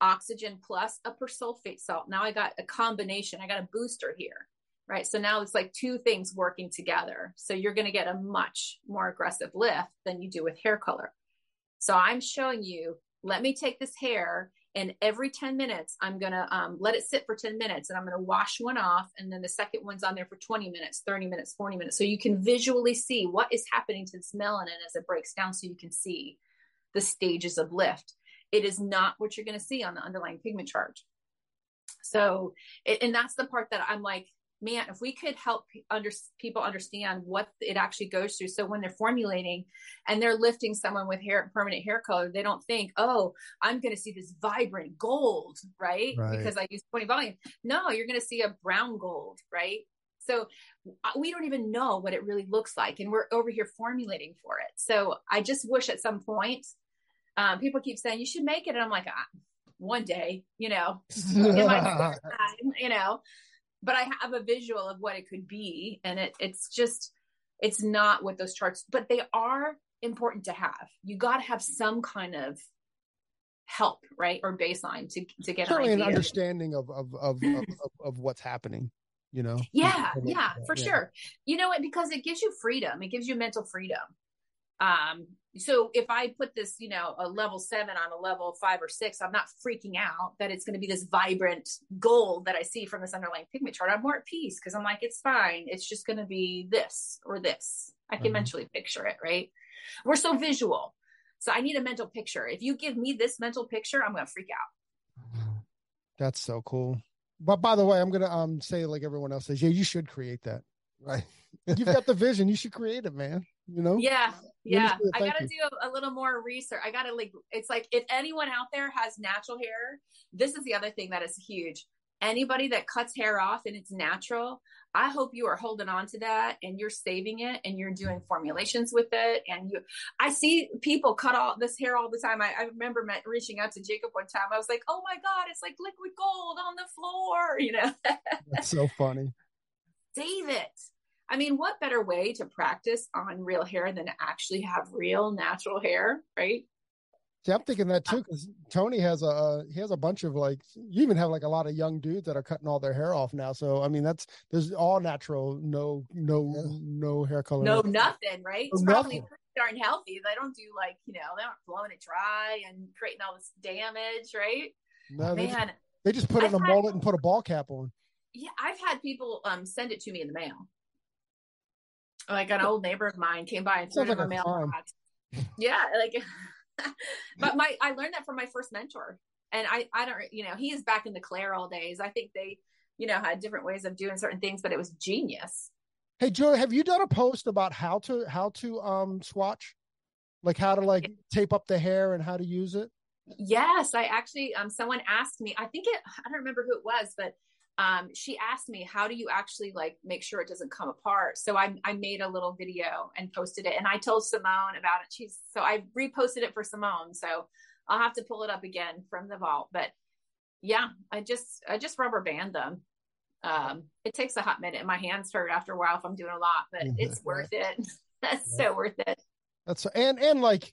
oxygen plus a persulfate salt, now I got a combination. I got a booster here, right? So now it's like two things working together. So you're going to get a much more aggressive lift than you do with hair color. So I'm showing you, let me take this hair and every 10 minutes i'm going to um, let it sit for 10 minutes and i'm going to wash one off and then the second one's on there for 20 minutes 30 minutes 40 minutes so you can visually see what is happening to this melanin as it breaks down so you can see the stages of lift. It is not what you're going to see on the underlying pigment chart. So, it, and that's the part that I'm like, man, if we could help under, people understand what it actually goes through. So when they're formulating and they're lifting someone with hair, permanent hair color, they don't think, oh, I'm going to see this vibrant gold, right? right? Because I use 20 volume. No, you're going to see a brown gold, right? So uh, we don't even know what it really looks like. And we're over here formulating for it. So I just wish at some point, um, people keep saying you should make it. And I'm like, ah, one day, you know, time, you know, but I have a visual of what it could be. And it, it's just, it's not what those charts, but they are important to have. You got to have some kind of help, right? Or baseline to, to get certainly an, an understanding of, of, of, of, of what's happening you know yeah yeah for yeah. sure you know what because it gives you freedom it gives you mental freedom um so if I put this, you know, a level seven on a level five or six, I'm not freaking out that it's going to be this vibrant gold that I see from this underlying pigment chart. I'm more at peace because I'm like, it's fine. It's just going to be this or this. I can mm-hmm. mentally picture it, right? We're so visual. So I need a mental picture. If you give me this mental picture, I'm going to freak out. That's so cool. But by the way, I'm going to um say like everyone else says, yeah, you should create that. Right. You've got the vision. You should create it, man you know yeah yeah i gotta you. do a, a, little more research. I gotta like it's like if anyone out there has natural hair this is the other thing that is huge. Anybody that cuts hair off and it's natural i hope you are holding on to that and you're saving it and you're doing formulations with it. And you i see people cut all this hair all the time. I, I remember met, reaching out to jacob one time. I was like oh my god it's like liquid gold on the floor you know? That's so funny. Save it I mean, what better way to practice on real hair than to actually have real natural hair, right? See, I'm thinking that too because Tony has a he has a bunch of like you even have like a lot of young dudes that are cutting all their hair off now. So I mean that's there's all natural, no no no hair color, no nothing, right? it's probably pretty darn healthy. They don't do like you know they aren't blowing it dry and creating all this damage, right? No, Man, they just, they just put it in a mullet and put a ball cap on. Yeah, I've had people um send it to me in the mail like an old neighbor of mine came by and threw it in my mailbox. Yeah, like, but my I learned that from my first mentor, and I I don't you know he is back in the Clairol days. I think they you know had different ways of doing certain things, but it was genius. Hey Joy, have you done a post about how to how to um swatch, like how to like tape up the hair and how to use it? Yes, I actually um someone asked me. I think it I don't remember who it was, but um, she asked me, how do you actually like make sure it doesn't come apart? So I, I made a little video and posted it and I told Simone about it. She's, so I reposted it for Simone. So I'll have to pull it up again from the vault, but yeah, I just, I just rubber band them. Um, it takes a hot minute and my hands hurt after a while if I'm doing a lot, but it's worth it. That's so worth it. That's, and, and like,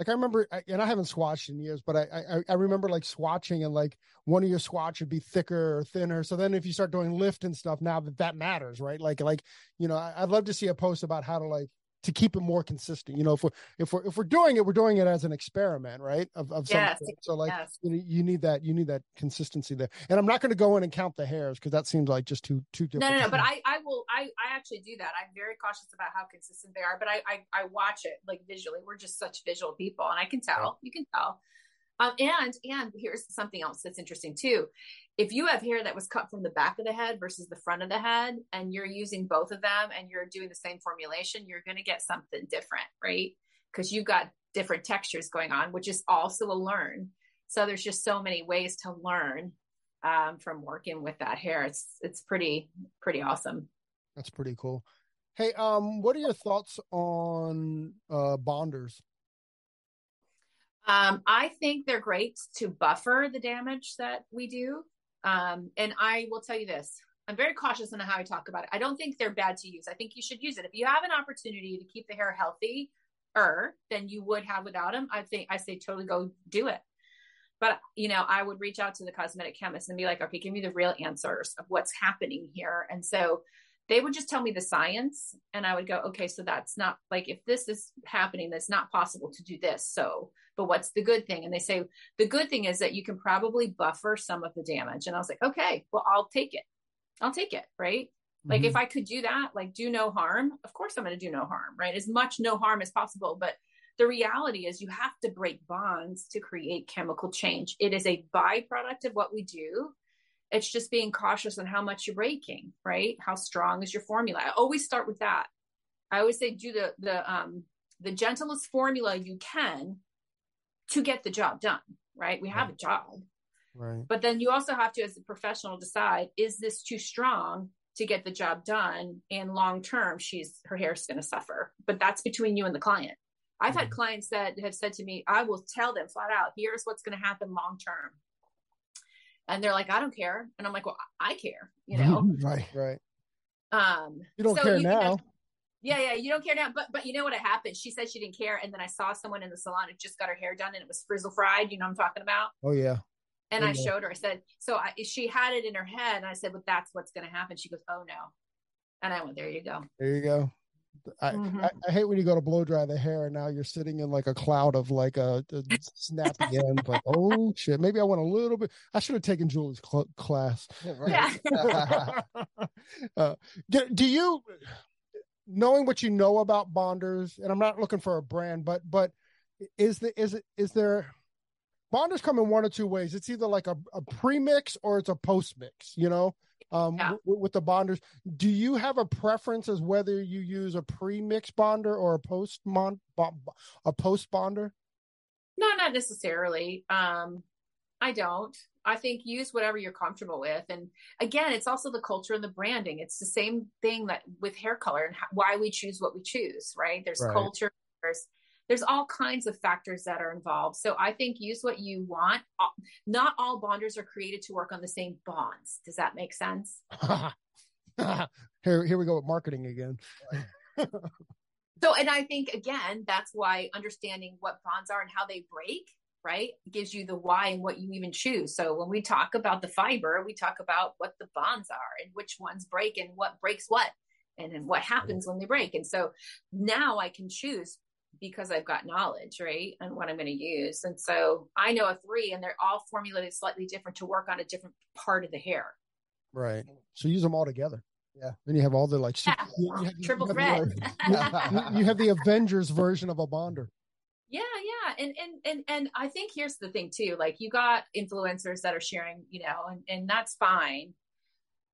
like I remember, and I haven't swatched in years, but I, I, I remember like swatching and like one of your swatch would be thicker or thinner. So then if you start doing lift and stuff, now that that matters, right? Like like you know, I'd love to see a post about how to like to keep it more consistent. You know, if we're if we're if we're doing it, we're doing it as an experiment, right? Of of yes, So like yes. you, you need that you need that consistency there. And I'm not going to go in and count the hairs because that seems like just too too different. No, no, no. But I I will I I actually do that. I'm very cautious about how consistent they are. But I I, I watch it like visually. We're just such visual people, and I can tell. You can tell. Um, and and here's something else that's interesting too. If you have hair that was cut from the back of the head versus the front of the head, and you're using both of them and you're doing the same formulation, you're going to get something different, right? Because you've got different textures going on, which is also a learn. So there's just so many ways to learn um, from working with that hair. It's it's pretty pretty awesome. That's pretty cool. Hey, um, what are your thoughts on uh, bonders? Um, I think they're great to buffer the damage that we do. Um, and I will tell you this I'm very cautious on how I talk about it. I don't think they're bad to use. I think you should use it. If you have an opportunity to keep the hair healthy, er, than you would have without them, I think I say totally go do it. But you know, I would reach out to the cosmetic chemist and be like, okay, give me the real answers of what's happening here. And so they would just tell me the science and i would go okay so that's not like if this is happening that's not possible to do this so but what's the good thing and they say the good thing is that you can probably buffer some of the damage and i was like okay well i'll take it i'll take it right like mm-hmm. if i could do that like do no harm of course i'm going to do no harm right as much no harm as possible but the reality is you have to break bonds to create chemical change. It is a byproduct of what we do. It's just being cautious on how much you're breaking, right? How strong is your formula? I always start with that. I always say do the the um the gentlest formula you can to get the job done, right? We have a job. Right. But then you also have to, as a professional, decide is this too strong to get the job done? And long term, she's her hair is going to suffer. But that's between you and the client. I've had clients that have said to me, I will tell them flat out, here's what's going to happen long term. And they're like, I don't care. And I'm like, well, I care, you know? right. Right. Um, You don't so care you now. can- yeah, yeah, you don't care now. But but you know what happened? She said she didn't care, and then I saw someone in the salon who just got her hair done, and it was frizzle fried. You know what I'm talking about? Oh yeah. And I Yeah. showed her. I said, so I, she had it in her head, and I said, well, that's what's going to happen. She goes, oh no. And I went, there you go. There you go. I, Mhm. I, I hate when you go to blow dry the hair and now you're sitting in like a cloud of like a, a snappy end. Like, oh shit, maybe I went a little bit. I should have taken Julie's cl- class. Yeah. uh, do, do you, knowing what you know about bonders, and I'm not looking for a brand, but but is the is it is there bonders come in one or two ways? It's either like a, a pre-mix or it's a post-mix. You know, um, Yeah. w- with the bonders. Do you have a preference as whether you use a pre-mix bonder or a post mon a post bonder? No, not necessarily. Um, I don't. I think use whatever you're comfortable with. And again, it's also the culture and the branding. It's the same thing that with hair color and how, why we choose what we choose, right? There's Right. culture, there's there's all kinds of factors that are involved. So I think use what you want. Not all bonders are created to work on the same bonds. Does that make sense? here, here we go with marketing again. So, and I think again, that's why understanding what bonds are and how they break, right, gives you the why and what you even choose. So, when we talk about the fiber, we talk about what the bonds are and which ones break and what breaks what, and then what happens when they break. And so now I can choose because I've got knowledge, right, and what I'm going to use. And so I know a three, and they're all formulated slightly different to work on a different part of the hair. Right. So use them all together. Yeah. Then you have all the like Yeah. you- you have- Triple have threat. the- uh, you- you have the Avengers version of a bonder. Yeah, yeah. And and and and I think here's the thing too. Like you got influencers that are sharing, you know, and and that's fine.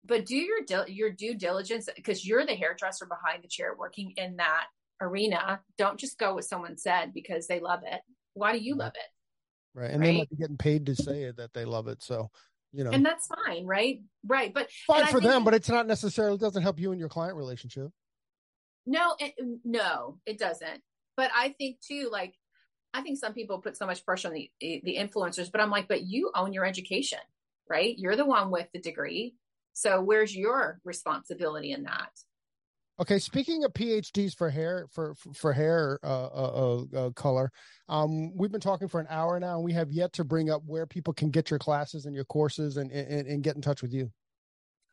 But do your your due diligence because you're the hairdresser behind the chair working in that arena. Don't just go with someone said because they love it. Why do you mm-hmm. love it? Right. And they Right. might be getting paid to say it that they love it. So, you know, And that's fine, right? Right. But fine for them, but it's not necessarily it doesn't help you in your client relationship. No, it, no, it doesn't. But I think too, like, I think some people put so much pressure on the the influencers, but I'm like, but you own your education, right? You're the one with the degree, so where's your responsibility in that? Okay, speaking of PhDs for hair for for, hair uh, uh, uh, uh, color, um, we've been talking for an hour now, and we have yet to bring up where people can get your classes and your courses and and, and get in touch with you.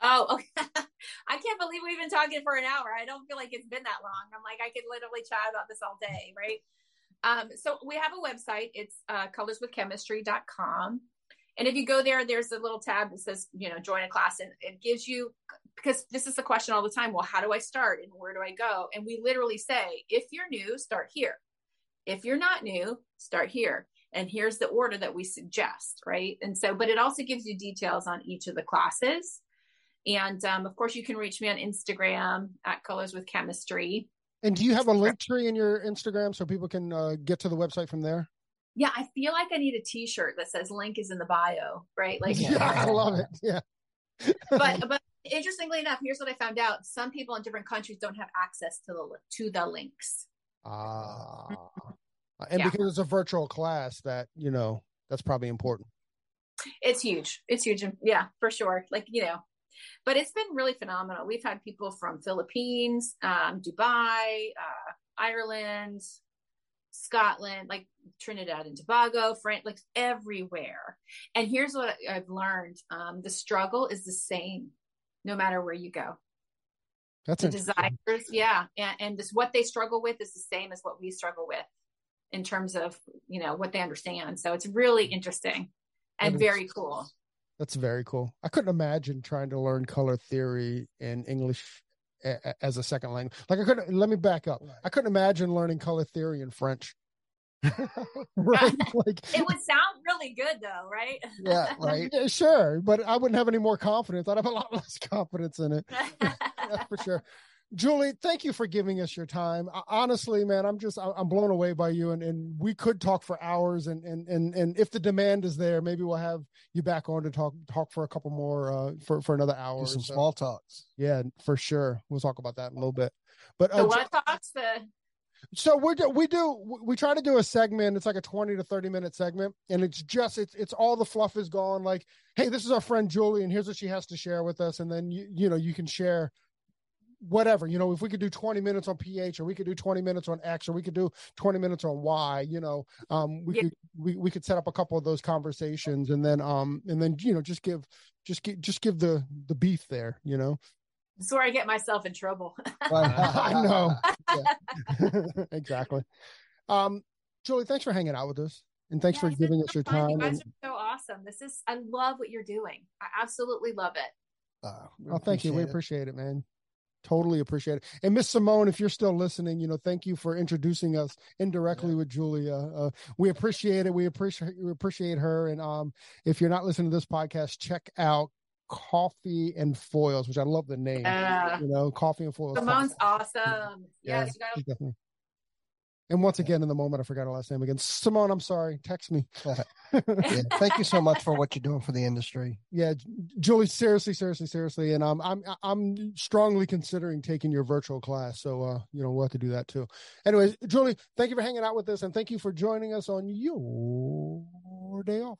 Oh, okay. I can't believe we've been talking for an hour. I don't feel like it's been that long. I'm like, I could literally chat about this all day, right? Um, so we have a website. It's uh, colorswithchemistry.com. And if you go there, there's a little tab that says, you know, join a class and it gives you, because this is the question all the time. Well, how do I start and where do I go? And we literally say, if you're new, start here. If you're not new, start here. And here's the order that we suggest, right? And so, but it also gives you details on each of the classes. And um, of course, you can reach me on Instagram at Colors with Chemistry. And do you have a link tree in your Instagram so people can uh, get to the website from there? Yeah, I feel like I need a T-shirt that says "link is in the bio," right? Like, yeah, I love it. Yeah. but but interestingly enough, here's what I found out: some people in different countries don't have access to the to the links. Ah. And Yeah. because it's a virtual class, that you know, that's probably important. It's huge. It's huge. Yeah, for sure. Like you know, but it's been really phenomenal. We've had people from Philippines, um, Dubai, uh, Ireland, Scotland, like Trinidad and Tobago, France, like everywhere. And here's what I've learned: um, the struggle is the same, no matter where you go. That's the desires yeah and, and this what they struggle with is the same as what we struggle with in terms of you know what they understand so it's really interesting and That is- very cool That's very cool. I couldn't imagine trying to learn color theory in English as a second language. Like I couldn't. Let me back up. I couldn't imagine learning color theory in French. right? Like it would sound really good though, right? Yeah, right. yeah, sure, but I wouldn't have any more confidence. I'd have a lot less confidence in it. That's for sure. Julie, thank you for giving us your time. Honestly, man, I'm just I'm blown away by you, and, and we could talk for hours. And and and and if the demand is there, maybe we'll have you back on to talk talk for a couple more uh, for for another hour. Do some so. small talks. Yeah, for sure. We'll talk about that in a little bit. But uh, what talks the so we do we do we try to do a segment it's like a 20 to 30 minute segment and it's just it's it's all the fluff is gone like hey this is our friend julie and here's what she has to share with us and then you you know you can share whatever you know if we could do 20 minutes on ph or we could do 20 minutes on x or we could do 20 minutes on y you know um we yeah. could we, we could set up a couple of those conversations and then um and then you know just give just give just give the the beef there you know that's where I get myself in trouble. I know. exactly. Um, Julie, thanks for hanging out with us. And thanks for giving us your time. You guys and... are so awesome. This is I love what you're doing. I absolutely love it. Uh, well, thank you. We appreciate it, man. Totally appreciate it. And Miss Simone, if you're still listening, you know, thank you for introducing us indirectly yeah. with Julia. Uh, we appreciate it. We appreciate we appreciate her. And um, if you're not listening to this podcast, check out Coffee and Foils, which I love the name. Yeah. You know, Coffee and Foils. Simone's awesome. Yes, yeah, you gotta. And once again, in the moment, I forgot her last name again. Simone, I'm sorry. Text me. yeah, thank you so much for what you're doing for the industry. Yeah, Julie, seriously, seriously, seriously, And I'm I'm I'm strongly considering taking your virtual class. So uh, you know, we'll have to do that too. Anyways, Julie, thank you for hanging out with us, and thank you for joining us on your day off.